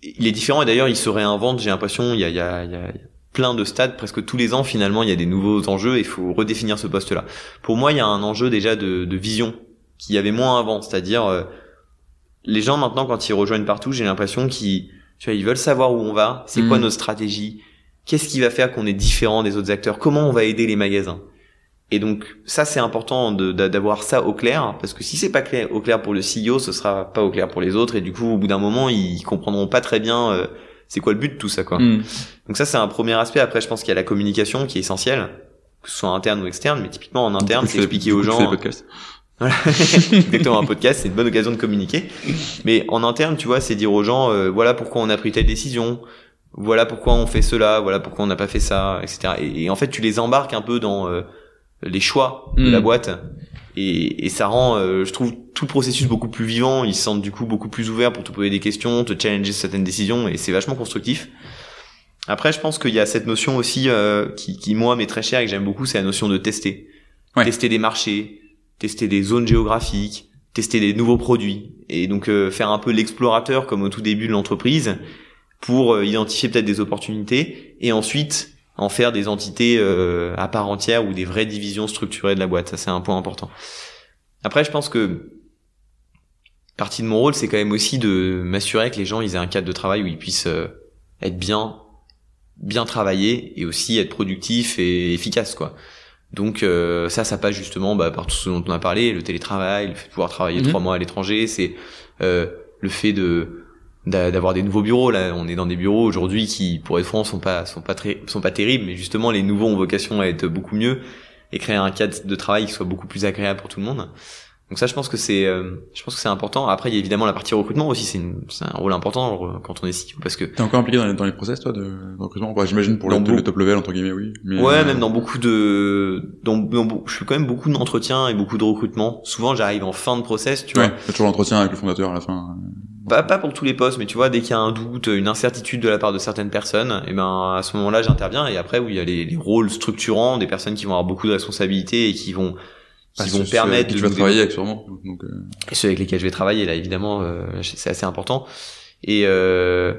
il est différent et d'ailleurs, il se réinvente. J'ai l'impression, il y a, il y a, il y a plein de stades, presque tous les ans finalement il y a des nouveaux enjeux et il faut redéfinir ce poste-là. Pour moi il y a un enjeu déjà de, de vision qu'il y avait moins avant, c'est-à-dire euh, les gens maintenant quand ils rejoignent partout j'ai l'impression qu'ils tu vois, ils veulent savoir où on va, c'est quoi notre stratégie, qu'est-ce qui va faire qu'on est différent des autres acteurs, comment on va aider les magasins. Et donc ça c'est important d'avoir ça au clair parce que si c'est pas clair au clair pour le CEO, ce sera pas au clair pour les autres et du coup au bout d'un moment ils comprendront pas très bien euh, c'est quoi le but de tout ça quoi. Mm. Donc ça c'est un premier aspect. Après je pense qu'il y a la communication qui est essentielle, que ce soit interne ou externe. Mais typiquement en interne, c'est expliquer aux gens. Des podcasts. Voilà, exactement un podcast, c'est une bonne occasion de communiquer. Mais en interne, tu vois, c'est dire aux gens, euh, voilà pourquoi on a pris telle décision, voilà pourquoi on fait cela, voilà pourquoi on n'a pas fait ça, etc. Et, et, en fait, tu les embarques un peu dans euh, les choix de la mm. boîte et, et ça rend, euh, je trouve, tout le processus beaucoup plus vivant. Ils se sentent du coup beaucoup plus ouverts pour te poser des questions, te challenger certaines décisions, et c'est vachement constructif. Après, je pense qu'il y a cette notion aussi euh, qui, qui, moi, m'est très chère et que j'aime beaucoup, c'est la notion de tester. Ouais. Tester des marchés, tester des zones géographiques, tester des nouveaux produits. Et donc euh, faire un peu l'explorateur comme au tout début de l'entreprise pour euh, identifier peut-être des opportunités et ensuite en faire des entités euh, à part entière ou des vraies divisions structurées de la boîte. Ça, c'est un point important. Après, je pense que partie de mon rôle, c'est quand même aussi de m'assurer que les gens ils aient un cadre de travail où ils puissent euh, être bien, bien travailler et aussi être productifs et efficaces, quoi. Donc euh, ça, ça passe justement bah, par tout ce dont on a parlé, le télétravail, le fait de pouvoir travailler mhm. trois mois à l'étranger, c'est euh, le fait de d'avoir des nouveaux bureaux. Là on est dans des bureaux aujourd'hui qui pour être franc sont pas sont pas très sont pas terribles mais justement les nouveaux ont vocation à être beaucoup mieux et créer un cadre de travail qui soit beaucoup plus agréable pour tout le monde donc ça je pense que c'est euh, je pense que c'est important. Après il y a évidemment la partie recrutement aussi c'est c'est un rôle important quand on est CEO parce que t'es encore impliqué dans les, dans les process toi de, de recrutement? Bah, j'imagine pour le, le, top level entre guillemets oui mais ouais euh, même dans beaucoup de dans, dans, je fais quand même beaucoup d'entretiens et beaucoup de recrutement. Souvent j'arrive en fin de process tu ouais, vois. toujours l'entretien avec le fondateur à la fin. Pas, pas pour tous les postes, mais tu vois, dès qu'il y a un doute, une incertitude de la part de certaines personnes, et eh ben à ce moment-là, j'interviens. Et après, où il y a les, les, rôles structurants, des personnes qui vont avoir beaucoup de responsabilités et qui vont qui vont permettre de tu vas travailler avec sûrement. Donc, euh... Et ceux avec lesquels je vais travailler, là, évidemment, euh, c'est assez important. Et euh...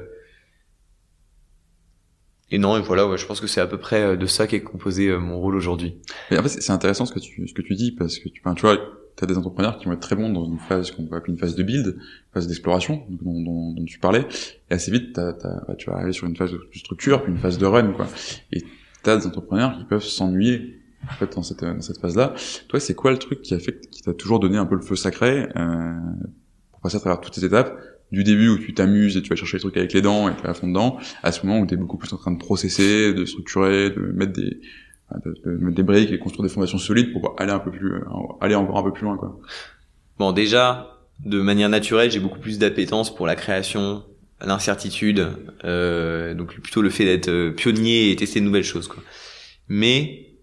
et non, et voilà, ouais, je pense que c'est à peu près euh, de ça qu'est composé euh, mon rôle aujourd'hui. En fait, c'est intéressant ce que tu ce que tu dis parce que tu, tu vois tu as des entrepreneurs qui vont être très bons dans une phase qu'on peut appeler une phase de build, une phase d'exploration dont, dont, dont, tu parlais, et assez vite t'as, t'as, bah, tu vas arriver sur une phase de structure, puis une phase de run, quoi. Et tu as des entrepreneurs qui peuvent s'ennuyer en fait dans cette, dans cette phase-là. Toi, c'est quoi le truc qui a fait qui t'a toujours donné un peu le feu sacré euh, pour passer à travers toutes ces étapes du début où tu t'amuses et tu vas chercher les trucs avec les dents et tu à fond dedans, à ce moment où tu es beaucoup plus en train de processer, de structurer, de mettre des, de, de, mettre des briques et construire des fondations solides pour aller un peu plus, euh, aller encore un peu plus loin, quoi. Bon, déjà, de manière naturelle, j'ai beaucoup plus d'appétence pour la création, l'incertitude, euh, donc plutôt le fait d'être euh, pionnier et tester de nouvelles choses, quoi. Mais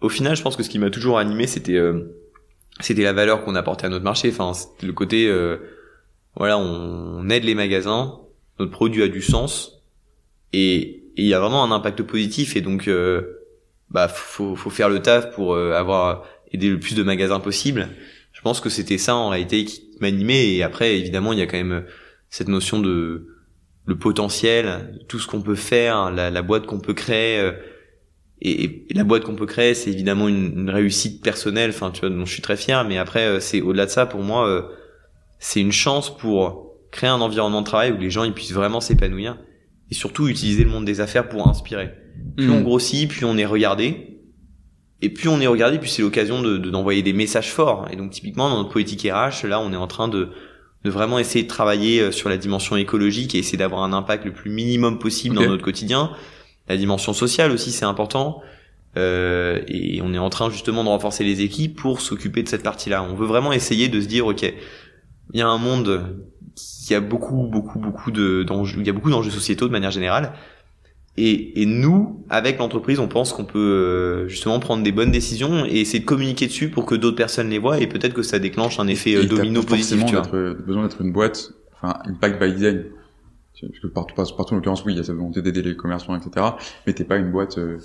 au final, je pense que ce qui m'a toujours animé, c'était euh, c'était la valeur qu'on apportait à notre marché. Enfin, le côté, euh, voilà, on, aide les magasins, notre produit a du sens et il y a vraiment un impact positif et donc euh, bah faut, faut faire le taf pour euh, avoir aider le plus de magasins possible. Je pense que c'était ça en réalité qui m'animait. Et après, évidemment, il y a quand même cette notion de le potentiel, tout ce qu'on peut faire, la, la boîte qu'on peut créer. Euh, et, la boîte qu'on peut créer, c'est évidemment une, une, réussite personnelle, enfin tu vois, dont je suis très fier. Mais après, euh, c'est au-delà de ça, pour moi, euh, c'est une chance pour créer un environnement de travail où les gens ils puissent vraiment s'épanouir et surtout utiliser le monde des affaires pour inspirer. Plus hmm. on grossit, plus on est regardé. Et plus on est regardé, plus c'est l'occasion de, d'envoyer des messages forts. Et donc typiquement dans notre politique RH, là on est en train de, de vraiment essayer de travailler euh, sur la dimension écologique et essayer d'avoir un impact le plus minimum possible dans notre quotidien. La dimension sociale aussi c'est important. Euh, et on est en train justement de renforcer les équipes pour s'occuper de cette partie-là. On veut vraiment essayer de se dire ok, il y a un monde qui a beaucoup beaucoup beaucoup de d'enjeux, il y a beaucoup d'enjeux sociétaux de manière générale. Et, et nous, avec l'entreprise, on pense qu'on peut euh, justement prendre des bonnes décisions et essayer de communiquer dessus pour que d'autres personnes les voient et peut-être que ça déclenche un effet euh, domino positif. Tu vois. besoin d'être une boîte, enfin impact by design. Parce que partout, partout, en l'occurrence, oui, il y a cette volonté d'aider les commerçants, etc. Mais t'es pas une boîte euh,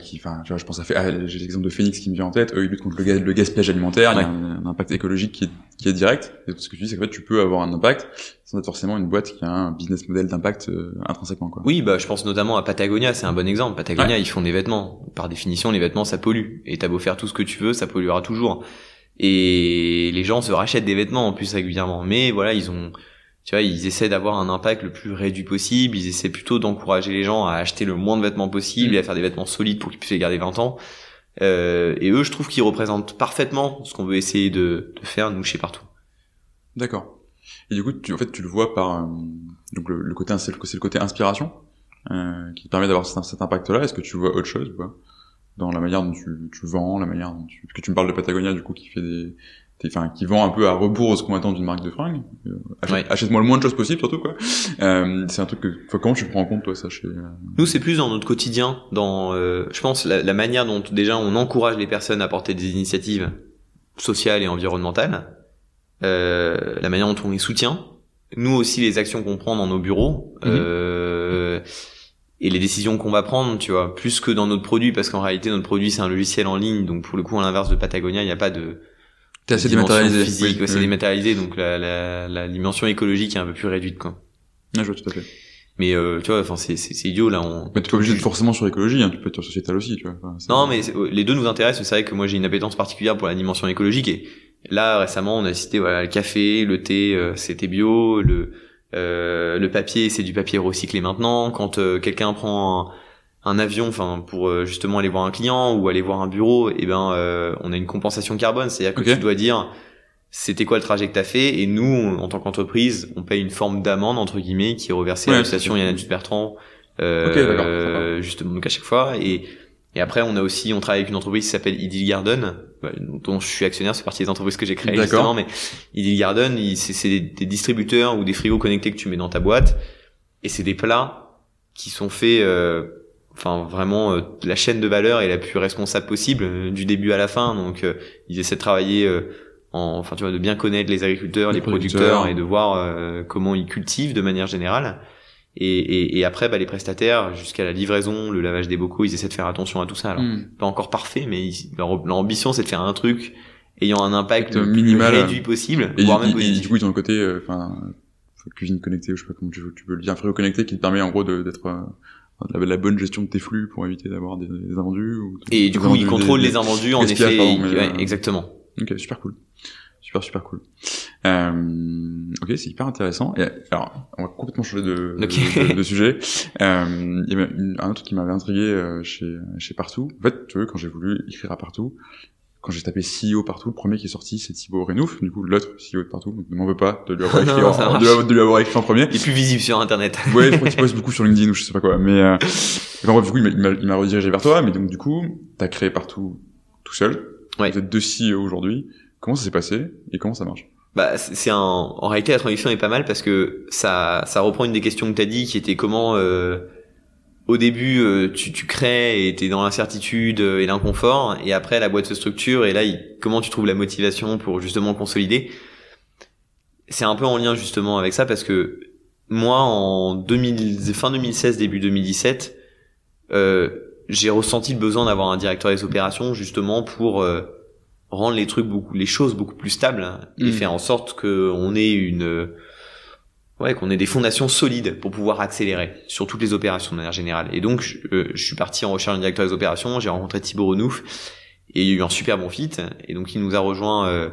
qui, enfin, je pense à ah, j'ai l'exemple de Phoenix qui me vient en tête. Eux, ils luttent contre le, le gaspillage alimentaire. Il y a un, impact écologique qui est, qui est direct. Et ce que tu dis, c'est qu'en fait, tu peux avoir un impact sans être forcément une boîte qui a un business model d'impact euh, intrinsèquement, quoi. Oui, bah, je pense notamment à Patagonia. C'est un bon exemple. Patagonia, ils font des vêtements. Par définition, les vêtements, ça pollue. Et t'as beau faire tout ce que tu veux, ça polluera toujours. Et les gens se rachètent des vêtements en plus régulièrement. Mais voilà, ils ont, tu vois, ils essaient d'avoir un impact le plus réduit possible, ils essaient plutôt d'encourager les gens à acheter le moins de vêtements possible et à faire des vêtements solides pour qu'ils puissent les garder 20 ans. Euh, et eux, je trouve qu'ils représentent parfaitement ce qu'on veut essayer de, de, faire, nous, chez Partout. D'accord. Et du coup, tu, en fait, tu le vois par euh, donc le, côté, c'est le, côté inspiration euh, qui te permet d'avoir cet, cet impact-là. Est-ce que tu vois autre chose pas? Dans la manière dont tu, tu vends, la manière dont tu... Parce que tu me parles de Patagonia, du coup, qui fait des, enfin qui vend un peu à rebours de ce qu'on attend d'une marque de fringues. Euh, achète, moi le moins de choses possible surtout quoi. Euh, c'est un truc que comment tu prends en compte toi ça chez euh, Nous c'est plus dans notre quotidien, dans euh, je pense la, la, manière dont déjà on encourage les personnes à porter des initiatives sociales et environnementales, euh, la manière dont on les soutient, nous aussi les actions qu'on prend dans nos bureaux. Mhm. et les décisions qu'on va prendre, tu vois, plus que dans notre produit, parce qu'en réalité notre produit c'est un logiciel en ligne, donc pour le coup à l'inverse de Patagonia, il n'y a pas de c'est assez dématérialisé. Physique, c'est dématérialisé, donc la, la, la, dimension écologique est un peu plus réduite, quoi. Ah, je vois tout à fait. Mais euh, tu vois, enfin c'est c'est idiot là. On... Mais t'es pas obligé de forcément sur l'écologie, hein, tu peux être sur sociétal aussi, tu vois. non, mais les deux nous intéressent. C'est vrai que moi j'ai une appétence particulière pour la dimension écologique et là récemment on a cité voilà le café, le thé, euh, c'était bio, le euh, le papier c'est du papier recyclé maintenant. Quand euh, quelqu'un prend un, un avion, enfin pour euh, justement aller voir un client ou aller voir un bureau, et eh ben euh, on a une compensation carbone, c'est-à-dire que tu dois dire c'était quoi le trajet que tu as fait? Et nous en tant qu'entreprise, on paye une forme d'amende entre guillemets qui est reversée à l'association Yann Bertrand euh, justement donc à chaque fois. Et et après on a aussi on travaille avec une entreprise qui s'appelle Idyll Garden dont je suis actionnaire, c'est partie des entreprises que j'ai créées justement mais Idyll Garden, c'est des, des distributeurs ou des frigos connectés que tu mets dans ta boîte. Et c'est des plats qui sont faits euh, enfin vraiment euh, la chaîne de valeur est la plus responsable possible euh, du début à la fin donc euh, ils essaient de travailler en enfin tu vois de bien connaître les agriculteurs les, producteurs. et de voir comment ils cultivent de manière générale et, et, et après bah, les prestataires jusqu'à la livraison le lavage des bocaux ils essaient de faire attention à tout ça alors hmm. pas encore parfait mais leur, ambition c'est de faire un truc ayant un impact le minimal réduit possible et, voire même positif. du coup ils ont le côté enfin cuisine connectée ou je sais pas comment tu, tu peux le dire frigo connecté qui te permet en gros d'être la, la bonne gestion de tes flux pour éviter d'avoir des, des, invendus. Ou, et du coup, il contrôle les invendus en effet. ouais, euh, exactement. Ok, super cool. Super, super cool. Euh, ok, c'est hyper intéressant. Et, alors, on va complètement changer de, de, de, sujet. Euh, il y a un autre qui m'avait intrigué euh, chez, chez Partout. En fait, tu vois, quand j'ai voulu écrire à Partout, quand j'ai tapé CEO partout, le premier qui est sorti, c'est Thibaut Renouf, du coup, l'autre CEO de partout. Donc, ne m'en veux pas de lui avoir écrit, en, de, lui avoir écrit en premier. Il est plus visible sur Internet. ouais, je crois qu'il poste beaucoup sur LinkedIn ou je sais pas quoi. Mais, euh, enfin, bref, du coup, il m'a redirigé vers toi. Mais donc, du coup, t'as créé partout tout seul. Ouais. Vous êtes deux CEO aujourd'hui. Comment ça s'est passé et comment ça marche? Bah, c'est un, en réalité, la transition est pas mal parce que ça, ça reprend une des questions que t'as dit qui était comment, euh, au début, euh, tu, tu crées et t'es dans l'incertitude euh, et l'inconfort, et après la boîte se structure et là, comment tu trouves la motivation pour justement consolider? C'est un peu en lien justement avec ça parce que moi, en 2000, fin 2016, début 2017, euh, j'ai ressenti le besoin d'avoir un directeur des opérations justement pour euh, rendre les trucs beaucoup, les choses beaucoup plus stables hein, et Mm. faire en sorte que on ait une, euh, ouais, qu'on ait des fondations solides pour pouvoir accélérer sur toutes les opérations de manière générale. Et donc, je, euh, je suis parti en recherche d'un directeur des opérations. J'ai rencontré Thibaut Renouf et il y a eu un super bon fit. Et donc, il nous a rejoint euh,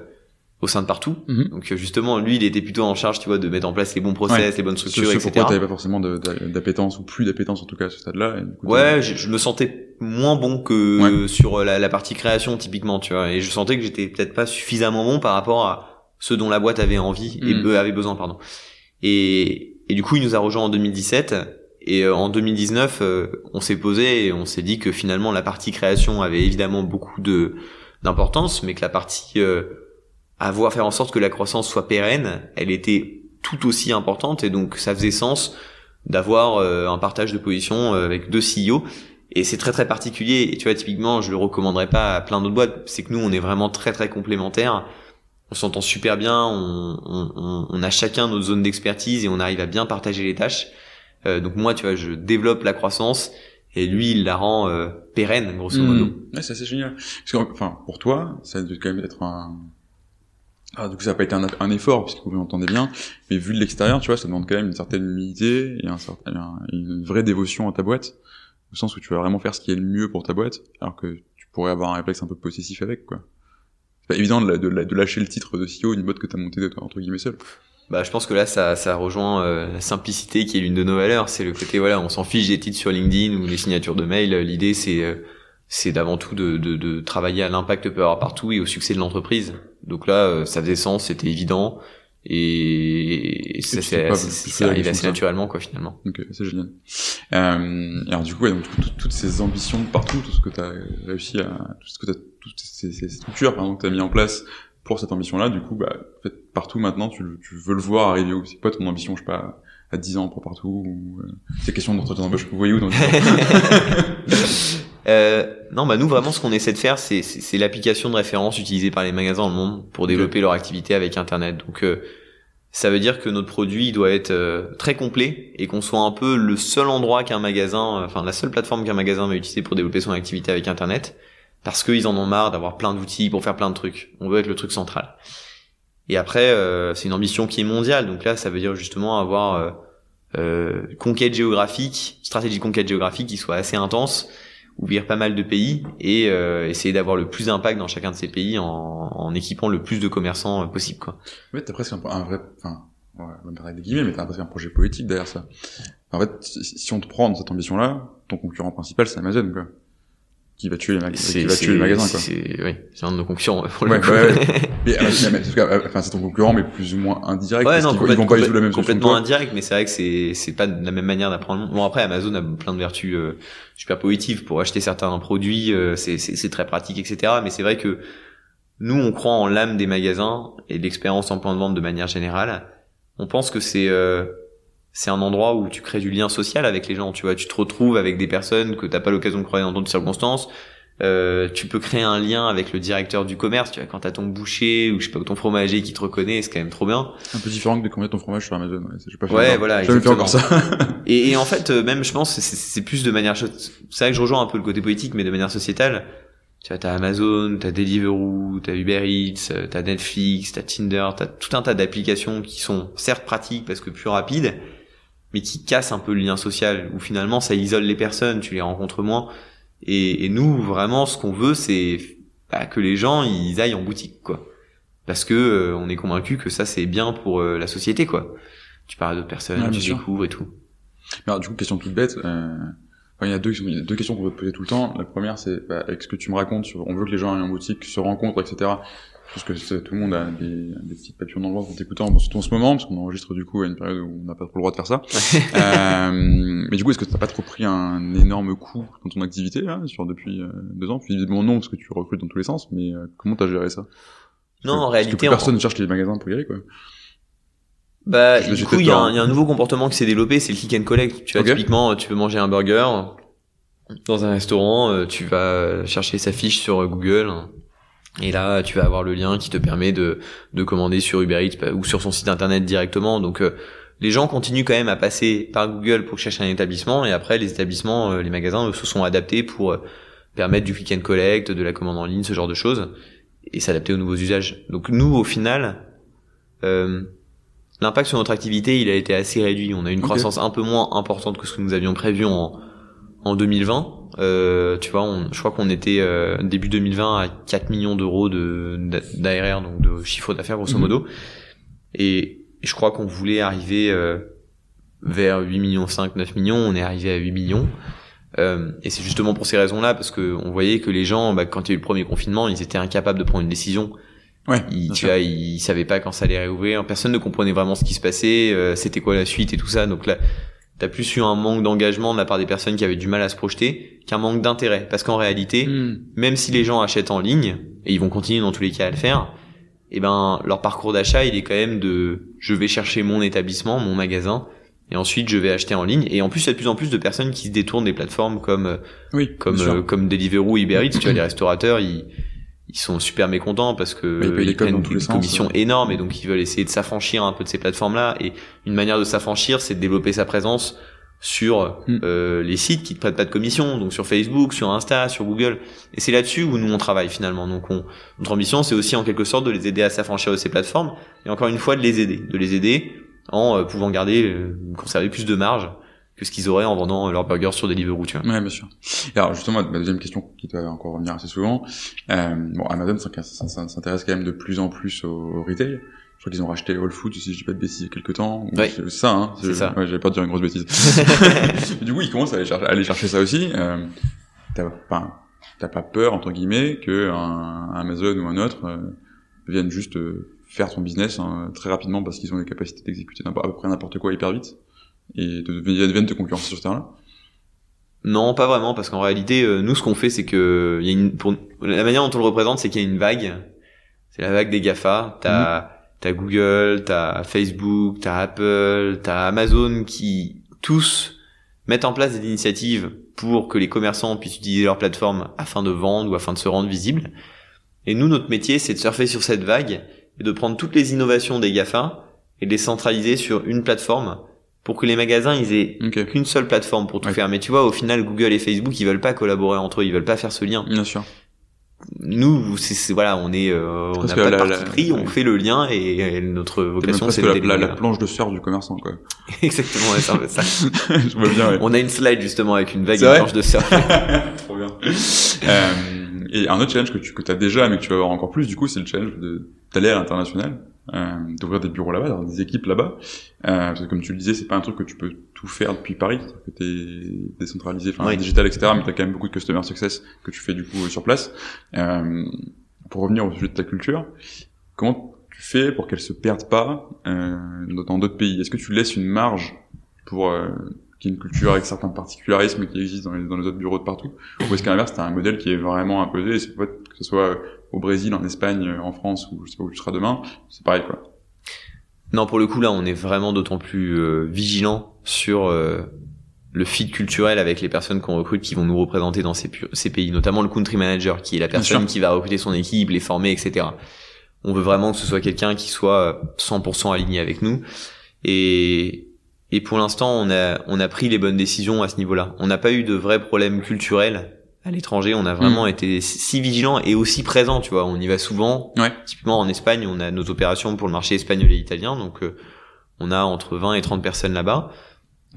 au sein de partout. Mhm. Donc, euh, justement, lui, il était plutôt en charge, tu vois, de mettre en place les bons process, Ouais. les bonnes Ce, structures, ce etc. pourquoi t'avais pas forcément d'appétence ou plus d'appétence en tout cas à ce stade-là. Ouais, je, je me sentais moins bon que sur euh, la, la partie création typiquement, tu vois, et je sentais que j'étais peut-être pas suffisamment bon par rapport à ce dont la boîte avait envie et Mm. eux avaient besoin, pardon. Et, et du coup, il nous a rejoint en 2017 et euh, en 2019, euh, on s'est posé et on s'est dit que finalement la partie création avait évidemment beaucoup de d'importance, mais que la partie euh, avoir faire en sorte que la croissance soit pérenne, elle était tout aussi importante. Et donc ça faisait sens d'avoir euh, un partage de position euh, avec deux CEO et c'est très très particulier. Et tu vois typiquement je le recommanderais pas à plein d'autres boîtes. C'est que nous on est vraiment très très complémentaires on s'entend super bien on, on, on- on a chacun notre zone d'expertise et on arrive à bien partager les tâches Euh, donc moi tu vois je développe la croissance et lui il la rend euh, pérenne grosso modo Mhm. Ouais, c'est assez génial. Parce que, enfin, pour toi, ça dû quand même être un. Ah, du coup, ça n'a pas été un, un effort, puisque vous m'entendez bien, mais vu de l'extérieur, tu vois, ça demande quand même une certaine humilité et un certain, un- une vraie dévotion à ta boîte, au sens où tu vas vraiment faire ce qui est le mieux pour ta boîte, alors que tu pourrais avoir un réflexe un peu possessif avec, quoi. C'est pas évident de, de, de lâcher le titre de CEO d'une boîte que t'as montée entre guillemets seul. Bah, je pense que là, ça, ça rejoint euh, la simplicité qui est l'une de nos valeurs. C'est le côté, voilà, on s'en fiche des titres sur LinkedIn ou les signatures de mail. L'idée, c'est, euh, c'est d'avant tout de, de, de travailler à l'impact que peut avoir partout et au succès de l'entreprise. Donc là, euh, ça faisait sens, c'était évident et, et ça, c'est, arrivé assez naturellement, quoi, finalement. Euh, c'est génial. Euh, alors du coup, ouais, donc, tout- tout- toutes ces ambitions partout, tout ce que tu as réussi à, tout ce que t'as, toutes ces, ces structures pardon, que tu as mis en place pour cette ambition-là, du coup, bah, en fait, partout maintenant, tu, tu veux le voir arriver où C'est quoi ton ambition, je sais pas, à 10 ans pour partout ou, euh, Ces questions d'entretien d'embauche, vous voyez où dans 10 ans Euh, non, bah nous vraiment ce qu'on essaie de faire, c'est, c'est, c'est l'application de référence utilisée par les magasins dans le monde pour développer leur activité avec Internet. Donc euh, ça veut dire que notre produit doit être euh, très complet et qu'on soit un peu le seul endroit qu'un magasin, euh, enfin la seule plateforme qu'un magasin va utiliser pour développer son activité avec Internet, parce qu'ils en ont marre d'avoir plein d'outils pour faire plein de trucs. On veut être le truc central. Et après, euh, c'est une ambition qui est mondiale. Donc là, ça veut dire justement avoir conquête géographique, stratégie de conquête géographique qui soit assez intense ouvrir pas mal de pays et euh, essayer d'avoir le plus d'impact dans chacun de ces pays en, en équipant le plus de commerçants euh, possible quoi. En fait, t'as presque un, un vrai, enfin, ouais, des guillemets, mais t'as presque un projet poétique derrière ça. En fait, si on te prend dans cette ambition-là, ton concurrent principal, c'est Amazon, quoi. Qui va tuer les, magasins qui va tuer les magasins, quoi. C'est oui, c'est un de nos concurrents pour Ouais, le coup. ouais, euh, mais- parce que, euh, enfin, c'est ton concurrent, mais plus ou moins indirect. Ouais, parce non, ils vont pas la même complètement indirect, mais c'est vrai que c'est c'est pas de la même manière d'apprendre. le monde. Bon après, Amazon a plein de vertus euh, super positives pour acheter certains produits, euh, c'est c'est c'est très pratique, etc. Mais c'est vrai que nous, on croit en l'âme des magasins et l'expérience en point de vente de manière générale. On pense que c'est euh, c'est un endroit où tu crées du lien social avec les gens. Tu vois, tu te retrouves avec des personnes que t'as pas l'occasion de croiser dans d'autres circonstances. Euh, tu peux créer un lien avec le directeur du commerce. Tu vois, quand t'as ton boucher ou je sais pas ton fromager qui te reconnaît, c'est quand même trop bien. Un peu différent que de combien ton fromage sur Amazon. Ouais, j'ai pas fait Ouais, voilà, fait encore ça. Et, et en fait, euh, même, je pense, c'est- plus de manière. C'est vrai que je rejoins un peu le côté politique, mais de manière sociétale. Tu vois, t'as Amazon, t'as Deliveroo, t'as Uber Eats, euh, t'as Netflix, t'as Tinder, t'as tout un tas d'applications qui sont certes pratiques parce que plus rapides, mais qui cassent un peu le lien social. Où finalement, ça isole les personnes, tu les rencontres moins. Et, et nous, vraiment, ce qu'on veut, c'est bah, que les gens ils aillent en boutique, quoi. Parce que euh, on est convaincu que ça c'est bien pour euh, la société, quoi. Tu parles à d'autres personnes, Ouais, tu sûr. découvres et tout. Mais alors, du coup, question toute bête. Euh... enfin, il y a deux, il y a deux questions qu'on veut te poser tout le temps. La première, c'est bah, avec ce que tu me racontes, on veut que les gens aillent en boutique, se rencontrent, etc. Parce que tout le monde a des, des petites papillons dans le ventre en t'écoutant, surtout en ce moment, parce qu'on enregistre du coup à une période où on n'a pas trop le droit de faire ça. euh, mais du coup, est-ce que t'as pas trop pris un énorme coup dans ton activité là, sur depuis euh, deux ans? Puis évidemment non, parce que tu recrutes dans tous les sens. Mais euh, comment t'as géré ça? Non, en Parce que réalité, plus en- personne ne cherche les magasins pour y aller, quoi. Bah, Je- du coup, il y, y a un nouveau comportement qui s'est développé, c'est le click and collect. Tu vois, typiquement, tu veux manger un burger dans un restaurant, euh, tu vas chercher sa fiche sur Google. Et là, tu vas avoir le lien qui te permet de, de commander sur Uber Eats ou sur son site internet directement. Donc, euh, les gens continuent quand même à passer par Google pour chercher un établissement et après les établissements, euh, les magasins se sont adaptés pour euh, permettre du click and collect, de la commande en ligne, ce genre de choses et s'adapter aux nouveaux usages. Donc nous, au final, euh, l'impact sur notre activité, il a été assez réduit. On a une croissance un peu moins importante que ce que nous avions prévu en, en 2020. Euh, tu vois, on, je crois qu'on était euh, début 2020 à 4 millions d'euros de d'ARR, donc de chiffre d'affaires grosso mhm. modo. Et, je crois qu'on voulait arriver euh, vers 8 millions 5, 9 millions. On est arrivé à 8 millions. Euh, et c'est justement pour ces raisons-là, parce que on voyait que les gens, bah, quand il y a eu le premier confinement, ils étaient incapables de prendre une décision. Ouais, ils, tu vois, ils savaient pas quand ça allait réouvrir. Personne ne comprenait vraiment ce qui se passait. Euh, c'était quoi la suite et tout ça. Donc là, t'as plus eu un manque d'engagement de la part des personnes qui avaient du mal à se projeter qu'un manque d'intérêt. Parce qu'en réalité, hmm. même si les gens achètent en ligne et ils vont continuer dans tous les cas à le faire, et eh ben leur parcours d'achat, il est quand même de je vais chercher mon établissement, mon magasin et ensuite je vais acheter en ligne et en plus il y a de plus en plus de personnes qui se détournent des plateformes comme euh, oui, comme euh, comme Deliveroo Uber Eats tu vois les restaurateurs ils ils sont super mécontents parce que ils, prennent une commission énorme et donc ils veulent essayer de s'affranchir un peu de ces plateformes là et une manière de s'affranchir c'est de développer sa présence sur hmm. euh, les sites qui ne prêtent pas de commission, donc sur Facebook, sur Insta, sur Google. Et c'est là-dessus où nous on travaille finalement. Donc on, notre ambition c'est aussi en quelque sorte de les aider à s'affranchir de ces plateformes et encore une fois de les aider, de les aider en euh, pouvant garder, euh, conserver plus de marge que ce qu'ils auraient en vendant leur burger sur Deliveroo, tu vois. Ouais, bien sûr. Et alors justement, ma deuxième question qui doit encore revenir assez souvent, euh, bon, Amazon s'intéresse quand même de plus en plus au, retail. Je crois qu'ils ont racheté Whole Foods, si je dis pas de bêtises, il y a quelques temps. Ouais. C'est ça, hein. C'est ça. Ouais, j'avais pas dire une grosse bêtise. du coup, ils commencent à aller chercher, à aller chercher ça aussi. Euh, t'as, pas peur, entre guillemets, que un, Amazon ou un autre euh, vienne juste euh, faire ton business hein, très rapidement parce qu'ils ont les capacités d'exécuter à peu près n'importe quoi hyper vite et de, viennent te concurrencer sur ce terrain-là Non, pas vraiment, parce qu'en réalité, euh, nous, ce qu'on fait, c'est que y a une, pour, la manière dont on le représente, c'est qu'il y a une vague. C'est la vague des Gafa. T'as mmh. t'as Google, t'as Facebook, t'as Apple, t'as Amazon qui tous mettent en place des initiatives pour que les commerçants puissent utiliser leur plateforme afin de vendre ou afin de se rendre visibles. Et nous, notre métier, c'est de surfer sur cette vague et de prendre toutes les innovations des GAFA et de les centraliser sur une plateforme pour que les magasins ils aient qu'une seule plateforme pour tout faire. Mais tu vois, au final, Google et Facebook, ils veulent pas collaborer entre eux, ils veulent pas faire ce lien. Bien sûr. Nous, c'est voilà, on est, euh, on n'a pas de parti pris, on fait le lien et, notre vocation c'est la, la, la, planche de surf du commerçant, quoi. Exactement, ça, ça. Je vois bien. Ouais. On a une slide justement avec une vague de planche de surf. Trop bien. euh, et un autre challenge que tu que as déjà, mais que tu vas avoir encore plus, du coup, c'est le challenge de d'aller à l'international euh, d'ouvrir des bureaux là-bas, d'avoir des équipes là-bas. Euh, parce que comme tu le disais, c'est pas un truc que tu peux tout faire depuis Paris, que t'es décentralisé, enfin digital, etc. Mais t'as quand même beaucoup de customer success que tu fais du coup sur place. Euh, pour revenir au sujet de ta culture, comment tu fais pour qu'elle se perde pas euh, dans d'autres pays? Est-ce que tu laisses une marge pour euh, qu'il y ait une culture avec certains particularismes qui existent dans les, dans les autres bureaux de partout? Ou est-ce qu'à l'inverse, t'as un modèle qui est vraiment imposé, et c'est que ce soit au Brésil, en Espagne, en France, ou je sais pas où tu seras demain, c'est pareil quoi. Non, pour le coup là, on est vraiment d'autant plus euh, vigilant sur euh, le fit culturel avec les personnes qu'on recrute qui vont nous représenter dans ces, ces, pays, notamment le country manager, qui est la personne qui va recruter son équipe, les former, etc. On veut vraiment que ce soit quelqu'un qui soit 100% aligné avec nous. Et, et pour l'instant, on a, on a pris les bonnes décisions à ce niveau-là. On n'a pas eu de vrais problèmes culturels à l'étranger, on a vraiment mm. été si vigilant et aussi présent, tu vois. On y va souvent. Ouais. Typiquement en Espagne, on a nos opérations pour le marché espagnol et italien, donc euh, on a entre 20 et 30 personnes là-bas.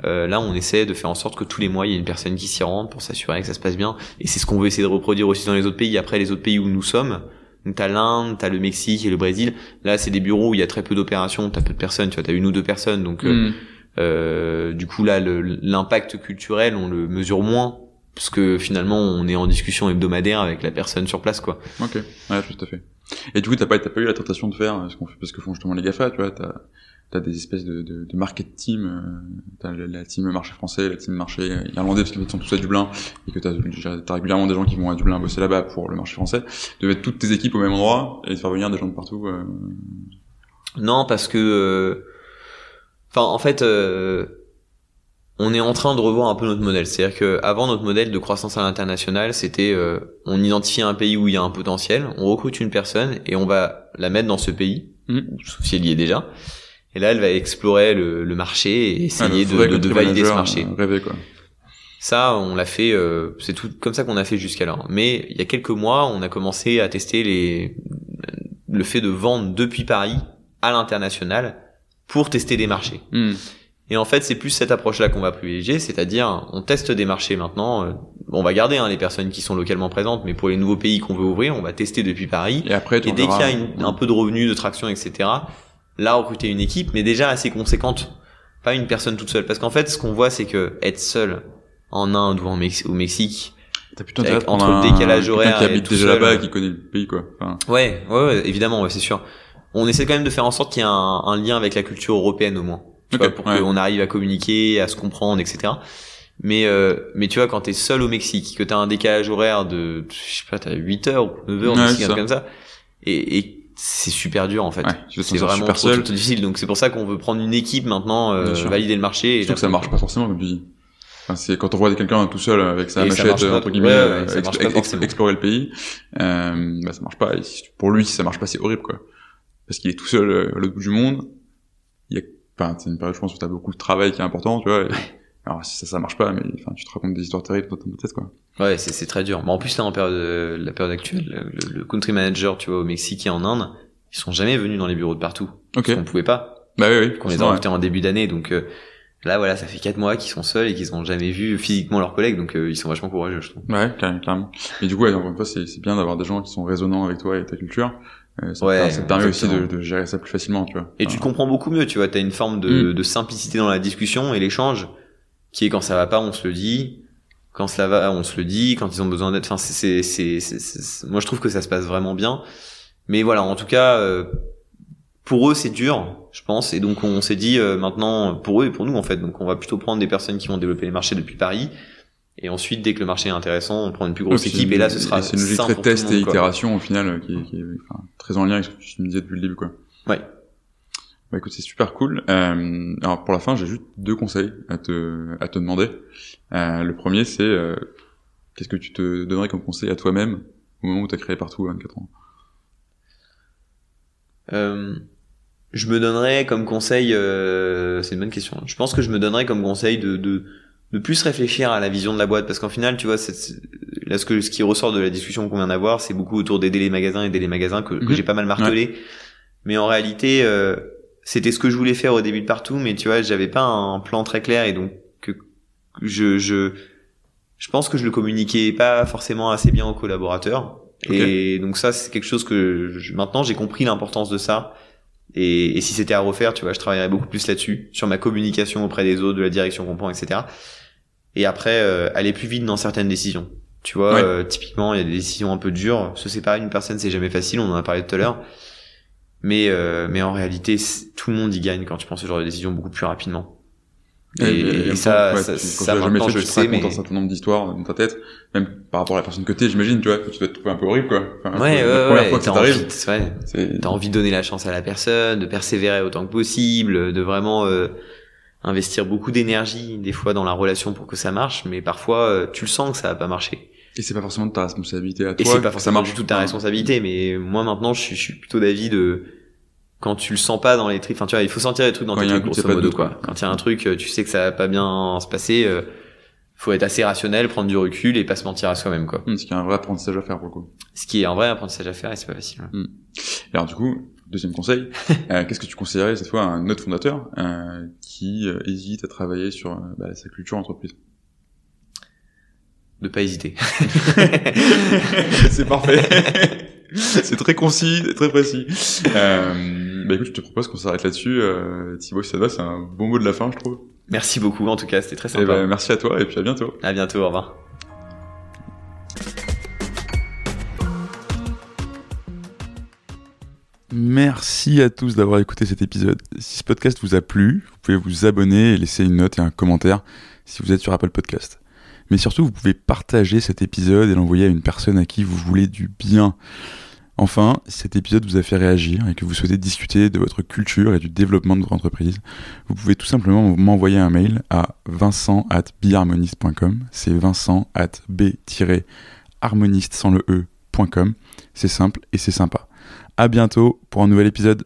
Euh, là, on essaie de faire en sorte que tous les mois, il y ait une personne qui s'y rende pour s'assurer que ça se passe bien. Et c'est ce qu'on veut essayer de reproduire aussi dans les autres pays. Après, les autres pays où nous sommes, t'as l'Inde, t'as le Mexique et le Brésil. Là, c'est des bureaux où il y a très peu d'opérations, t'as peu de personnes, tu vois, t'as une ou deux personnes. Donc, euh, mm. euh, du coup, là, l'impact culturel, on le mesure moins parce que finalement on est en discussion hebdomadaire avec la personne sur place quoi. Ok, ouais tout à fait. Et du coup t'as pas t'as pas eu la tentation de faire ce qu'on fait parce que font justement les Gafa, tu vois, t'as t'as des espèces de, de, de market team, euh, t'as la, team marché français, la team marché irlandais parce qu'ils sont tous à Dublin et que t'as as régulièrement des gens qui vont à Dublin bosser là-bas pour le marché français. Tu devais toutes tes équipes au même endroit et faire venir des gens de partout. Euh... Non parce que, euh, enfin en fait. Euh on est en train de revoir un peu notre modèle. C'est-à-dire que avant notre modèle de croissance à l'international, c'était euh, on identifie un pays où il y a un potentiel, on recrute une personne et on va la mettre dans ce pays, mmh. sauf si elle y est déjà. Et là, elle va explorer le, le marché et essayer Ouais, le de, valider ce marché. euh, quoi. Ça, on l'a fait, euh, c'est tout comme ça qu'on a fait jusqu'alors. Mais il y a quelques mois, on a commencé à tester les, le fait de vendre depuis Paris à l'international pour tester des marchés. Hmm. Et en fait, c'est plus cette approche-là qu'on va privilégier, c'est-à-dire on teste des marchés maintenant. euh, on va garder hein, les personnes qui sont localement présentes, mais pour les nouveaux pays qu'on veut ouvrir, on va tester depuis Paris. Et après, Et dès qu'il y a une- un peu de revenus, de traction, etc., là, recruter une équipe, mais déjà assez conséquente. Pas une personne toute seule. Parce qu'en fait, ce qu'on voit, c'est que être seul en Inde ou en Mex- au Mexique, T'as plutôt intérêt entre le décalage quelqu'un horaire qui et habite tout déjà seul, là-bas euh, et qui connaît le pays, quoi. Enfin, ouais, ouais, ouais, évidemment, ouais, c'est sûr. On essaie quand même de faire en sorte qu'il y ait un, un lien avec la culture européenne au moins. Tu Ok, vois, pour ouais. qu'on arrive à communiquer, à se comprendre, etc. Mais euh, mais tu vois, quand t'es seul au Mexique, que t'as un décalage horaire de, je sais pas, t'as 8 heures ou 9 heures, Ouais, Mexique, un truc comme ça, et, et c'est super dur en fait. Ouais, c'est vraiment super trop, seul. trop difficile. Donc c'est pour ça qu'on veut prendre une équipe maintenant, euh, valider le marché. Et Surtout que ça marche pas forcément, comme tu dis. Enfin, c'est quand on voit quelqu'un tout seul avec sa Et machette, pas. entre guillemets, Ouais, ouais, euh, ça pas forcément. explorer le pays, euh, bah, ça marche pas. Et pour lui, si ça marche pas, c'est horrible, quoi. Parce qu'il est tout seul euh, à l'autre bout du monde. Il y a, enfin, c'est une période, je pense, où t'as beaucoup de travail qui est important, tu vois. et- alors, si ça, ça marche pas, mais, enfin, tu te racontes des histoires terribles dans ta tête, quoi. Ouais, c'est c'est très dur. Mais en plus là, en période, euh, la période actuelle, le, le country manager, tu vois, au Mexique et en Inde, ils sont jamais venus dans les bureaux de partout. Ok. Parce qu'on pouvait pas. Bah oui, oui. Qu'on les a en début d'année, donc euh, là, voilà, ça fait quatre mois qu'ils sont seuls et qu'ils ont jamais vu physiquement leurs collègues, donc euh, ils sont vachement courageux, je trouve. Ouais, carrément. Mais du coup, encore une fois, c'est c'est bien d'avoir des gens qui sont résonnants avec toi et ta culture. Euh, ça, Ouais, ça te permet aussi de, gérer ça plus facilement, tu vois. Et tu te comprends beaucoup mieux, tu vois, t'as une forme de, Mm. de simplicité dans la discussion et l'échange, qui est quand ça va pas, on se le dit, quand cela va, on se le dit, quand ils ont besoin d'aide. Enfin, c'est, c'est, c'est, c'est- c'est- moi je trouve que ça se passe vraiment bien. Mais voilà, en tout cas, euh, pour eux c'est dur, je pense, et donc on s'est dit euh, maintenant pour eux et pour nous en fait, donc on va plutôt prendre des personnes qui vont développer les marchés depuis Paris. Et ensuite, dès que le marché est intéressant, on prend une plus grosse équipe et là, ce sera C'est une logique très test et quoi. itération au final euh, qui est, qui est enfin, très en lien avec ce que tu me disais depuis le début, quoi. Ouais. Bah écoute, c'est super cool. Euh, alors pour la fin, j'ai juste deux conseils à te, à te demander. Euh, le premier, c'est euh, qu'est-ce que tu te donnerais comme conseil à toi-même au moment où tu as créé partout à 24 ans? Euh, je me donnerais comme conseil, euh, c'est une bonne question. Je pense que je me donnerais comme conseil de, de, de plus réfléchir à la vision de la boîte, parce qu'en final, tu vois, c'est, là ce que ce qui ressort de la discussion qu'on vient d'avoir, c'est beaucoup autour d'aider les magasins, aider les magasins que, que Mhm. j'ai pas mal martelé. Mais en réalité, euh, c'était ce que je voulais faire au début de partout, mais tu vois, j'avais pas un plan très clair et donc que que je je je pense que je le communiquais pas forcément assez bien aux collaborateurs. Et donc ça, c'est quelque chose que je- maintenant j'ai compris l'importance de ça. Et, et si c'était à refaire, tu vois, je travaillerais beaucoup plus là-dessus, sur ma communication auprès des autres, de la direction qu'on prend, etc. Et après, euh, aller plus vite dans certaines décisions. Tu vois, Ouais. euh, typiquement, il y a des décisions un peu dures. Se séparer d'une personne, c'est jamais facile. On en a parlé tout à l'heure. Mais euh, mais en réalité, tout le monde y gagne quand tu prends ce genre de décision beaucoup plus rapidement. Et, et ça, ouais, ça, ça, maintenant, fait, je tu sais, mais un certain nombre d'histoires dans ta tête, même par rapport à la personne que t'es, j'imagine, tu vois, que tu dois te trouver un peu horrible, quoi. Enfin, ouais, la ouais, première ouais, fois que ça t'as envie, ouais, t'as envie de donner la chance à la personne, de persévérer autant que possible, de vraiment euh, investir beaucoup d'énergie des fois dans la relation pour que ça marche, mais parfois euh, tu le sens que ça va pas marcher. Et c'est pas forcément de ta responsabilité à Et toi. c'est pas ça forcément marche. du tout ta responsabilité, mais moi maintenant je suis plutôt d'avis de quand tu le sens pas dans les trucs, enfin tu vois, il faut sentir les trucs dans Quand tes a grosso modo quoi. quoi. Quand il y a un truc, euh, tu sais que ça va pas bien se passer, euh, faut être assez rationnel, prendre du recul et pas se mentir à soi-même quoi. Hum, Ce qui est un vrai apprentissage à faire, pour le coup. Ce qui est un vrai apprentissage à faire et c'est pas facile. ouais. Et alors du coup, deuxième conseil, euh, qu'est-ce que tu conseillerais cette fois à un autre fondateur euh, qui hésite à travailler sur bah, sa culture entreprise? De pas hésiter. C'est parfait. c'est très concis, très précis. Euh, bah écoute, je te propose qu'on s'arrête là-dessus. Euh, Thibaut, si ça te va, c'est un bon mot de la fin, je trouve. Merci beaucoup en tout cas, c'était très Et sympa. bah, merci à toi et puis à bientôt. À bientôt, au revoir. Merci à tous d'avoir écouté cet épisode. Si ce podcast vous a plu, vous pouvez vous abonner et laisser une note et un commentaire si vous êtes sur Apple Podcast. Mais surtout, vous pouvez partager cet épisode et l'envoyer à une personne à qui vous voulez du bien. Enfin, si cet épisode vous a fait réagir et que vous souhaitez discuter de votre culture et du développement de votre entreprise, vous pouvez tout simplement m'envoyer un mail à vincent at. C'est vincent at b-harmoniste sans le e.com. C'est simple et c'est sympa. À bientôt pour un nouvel épisode.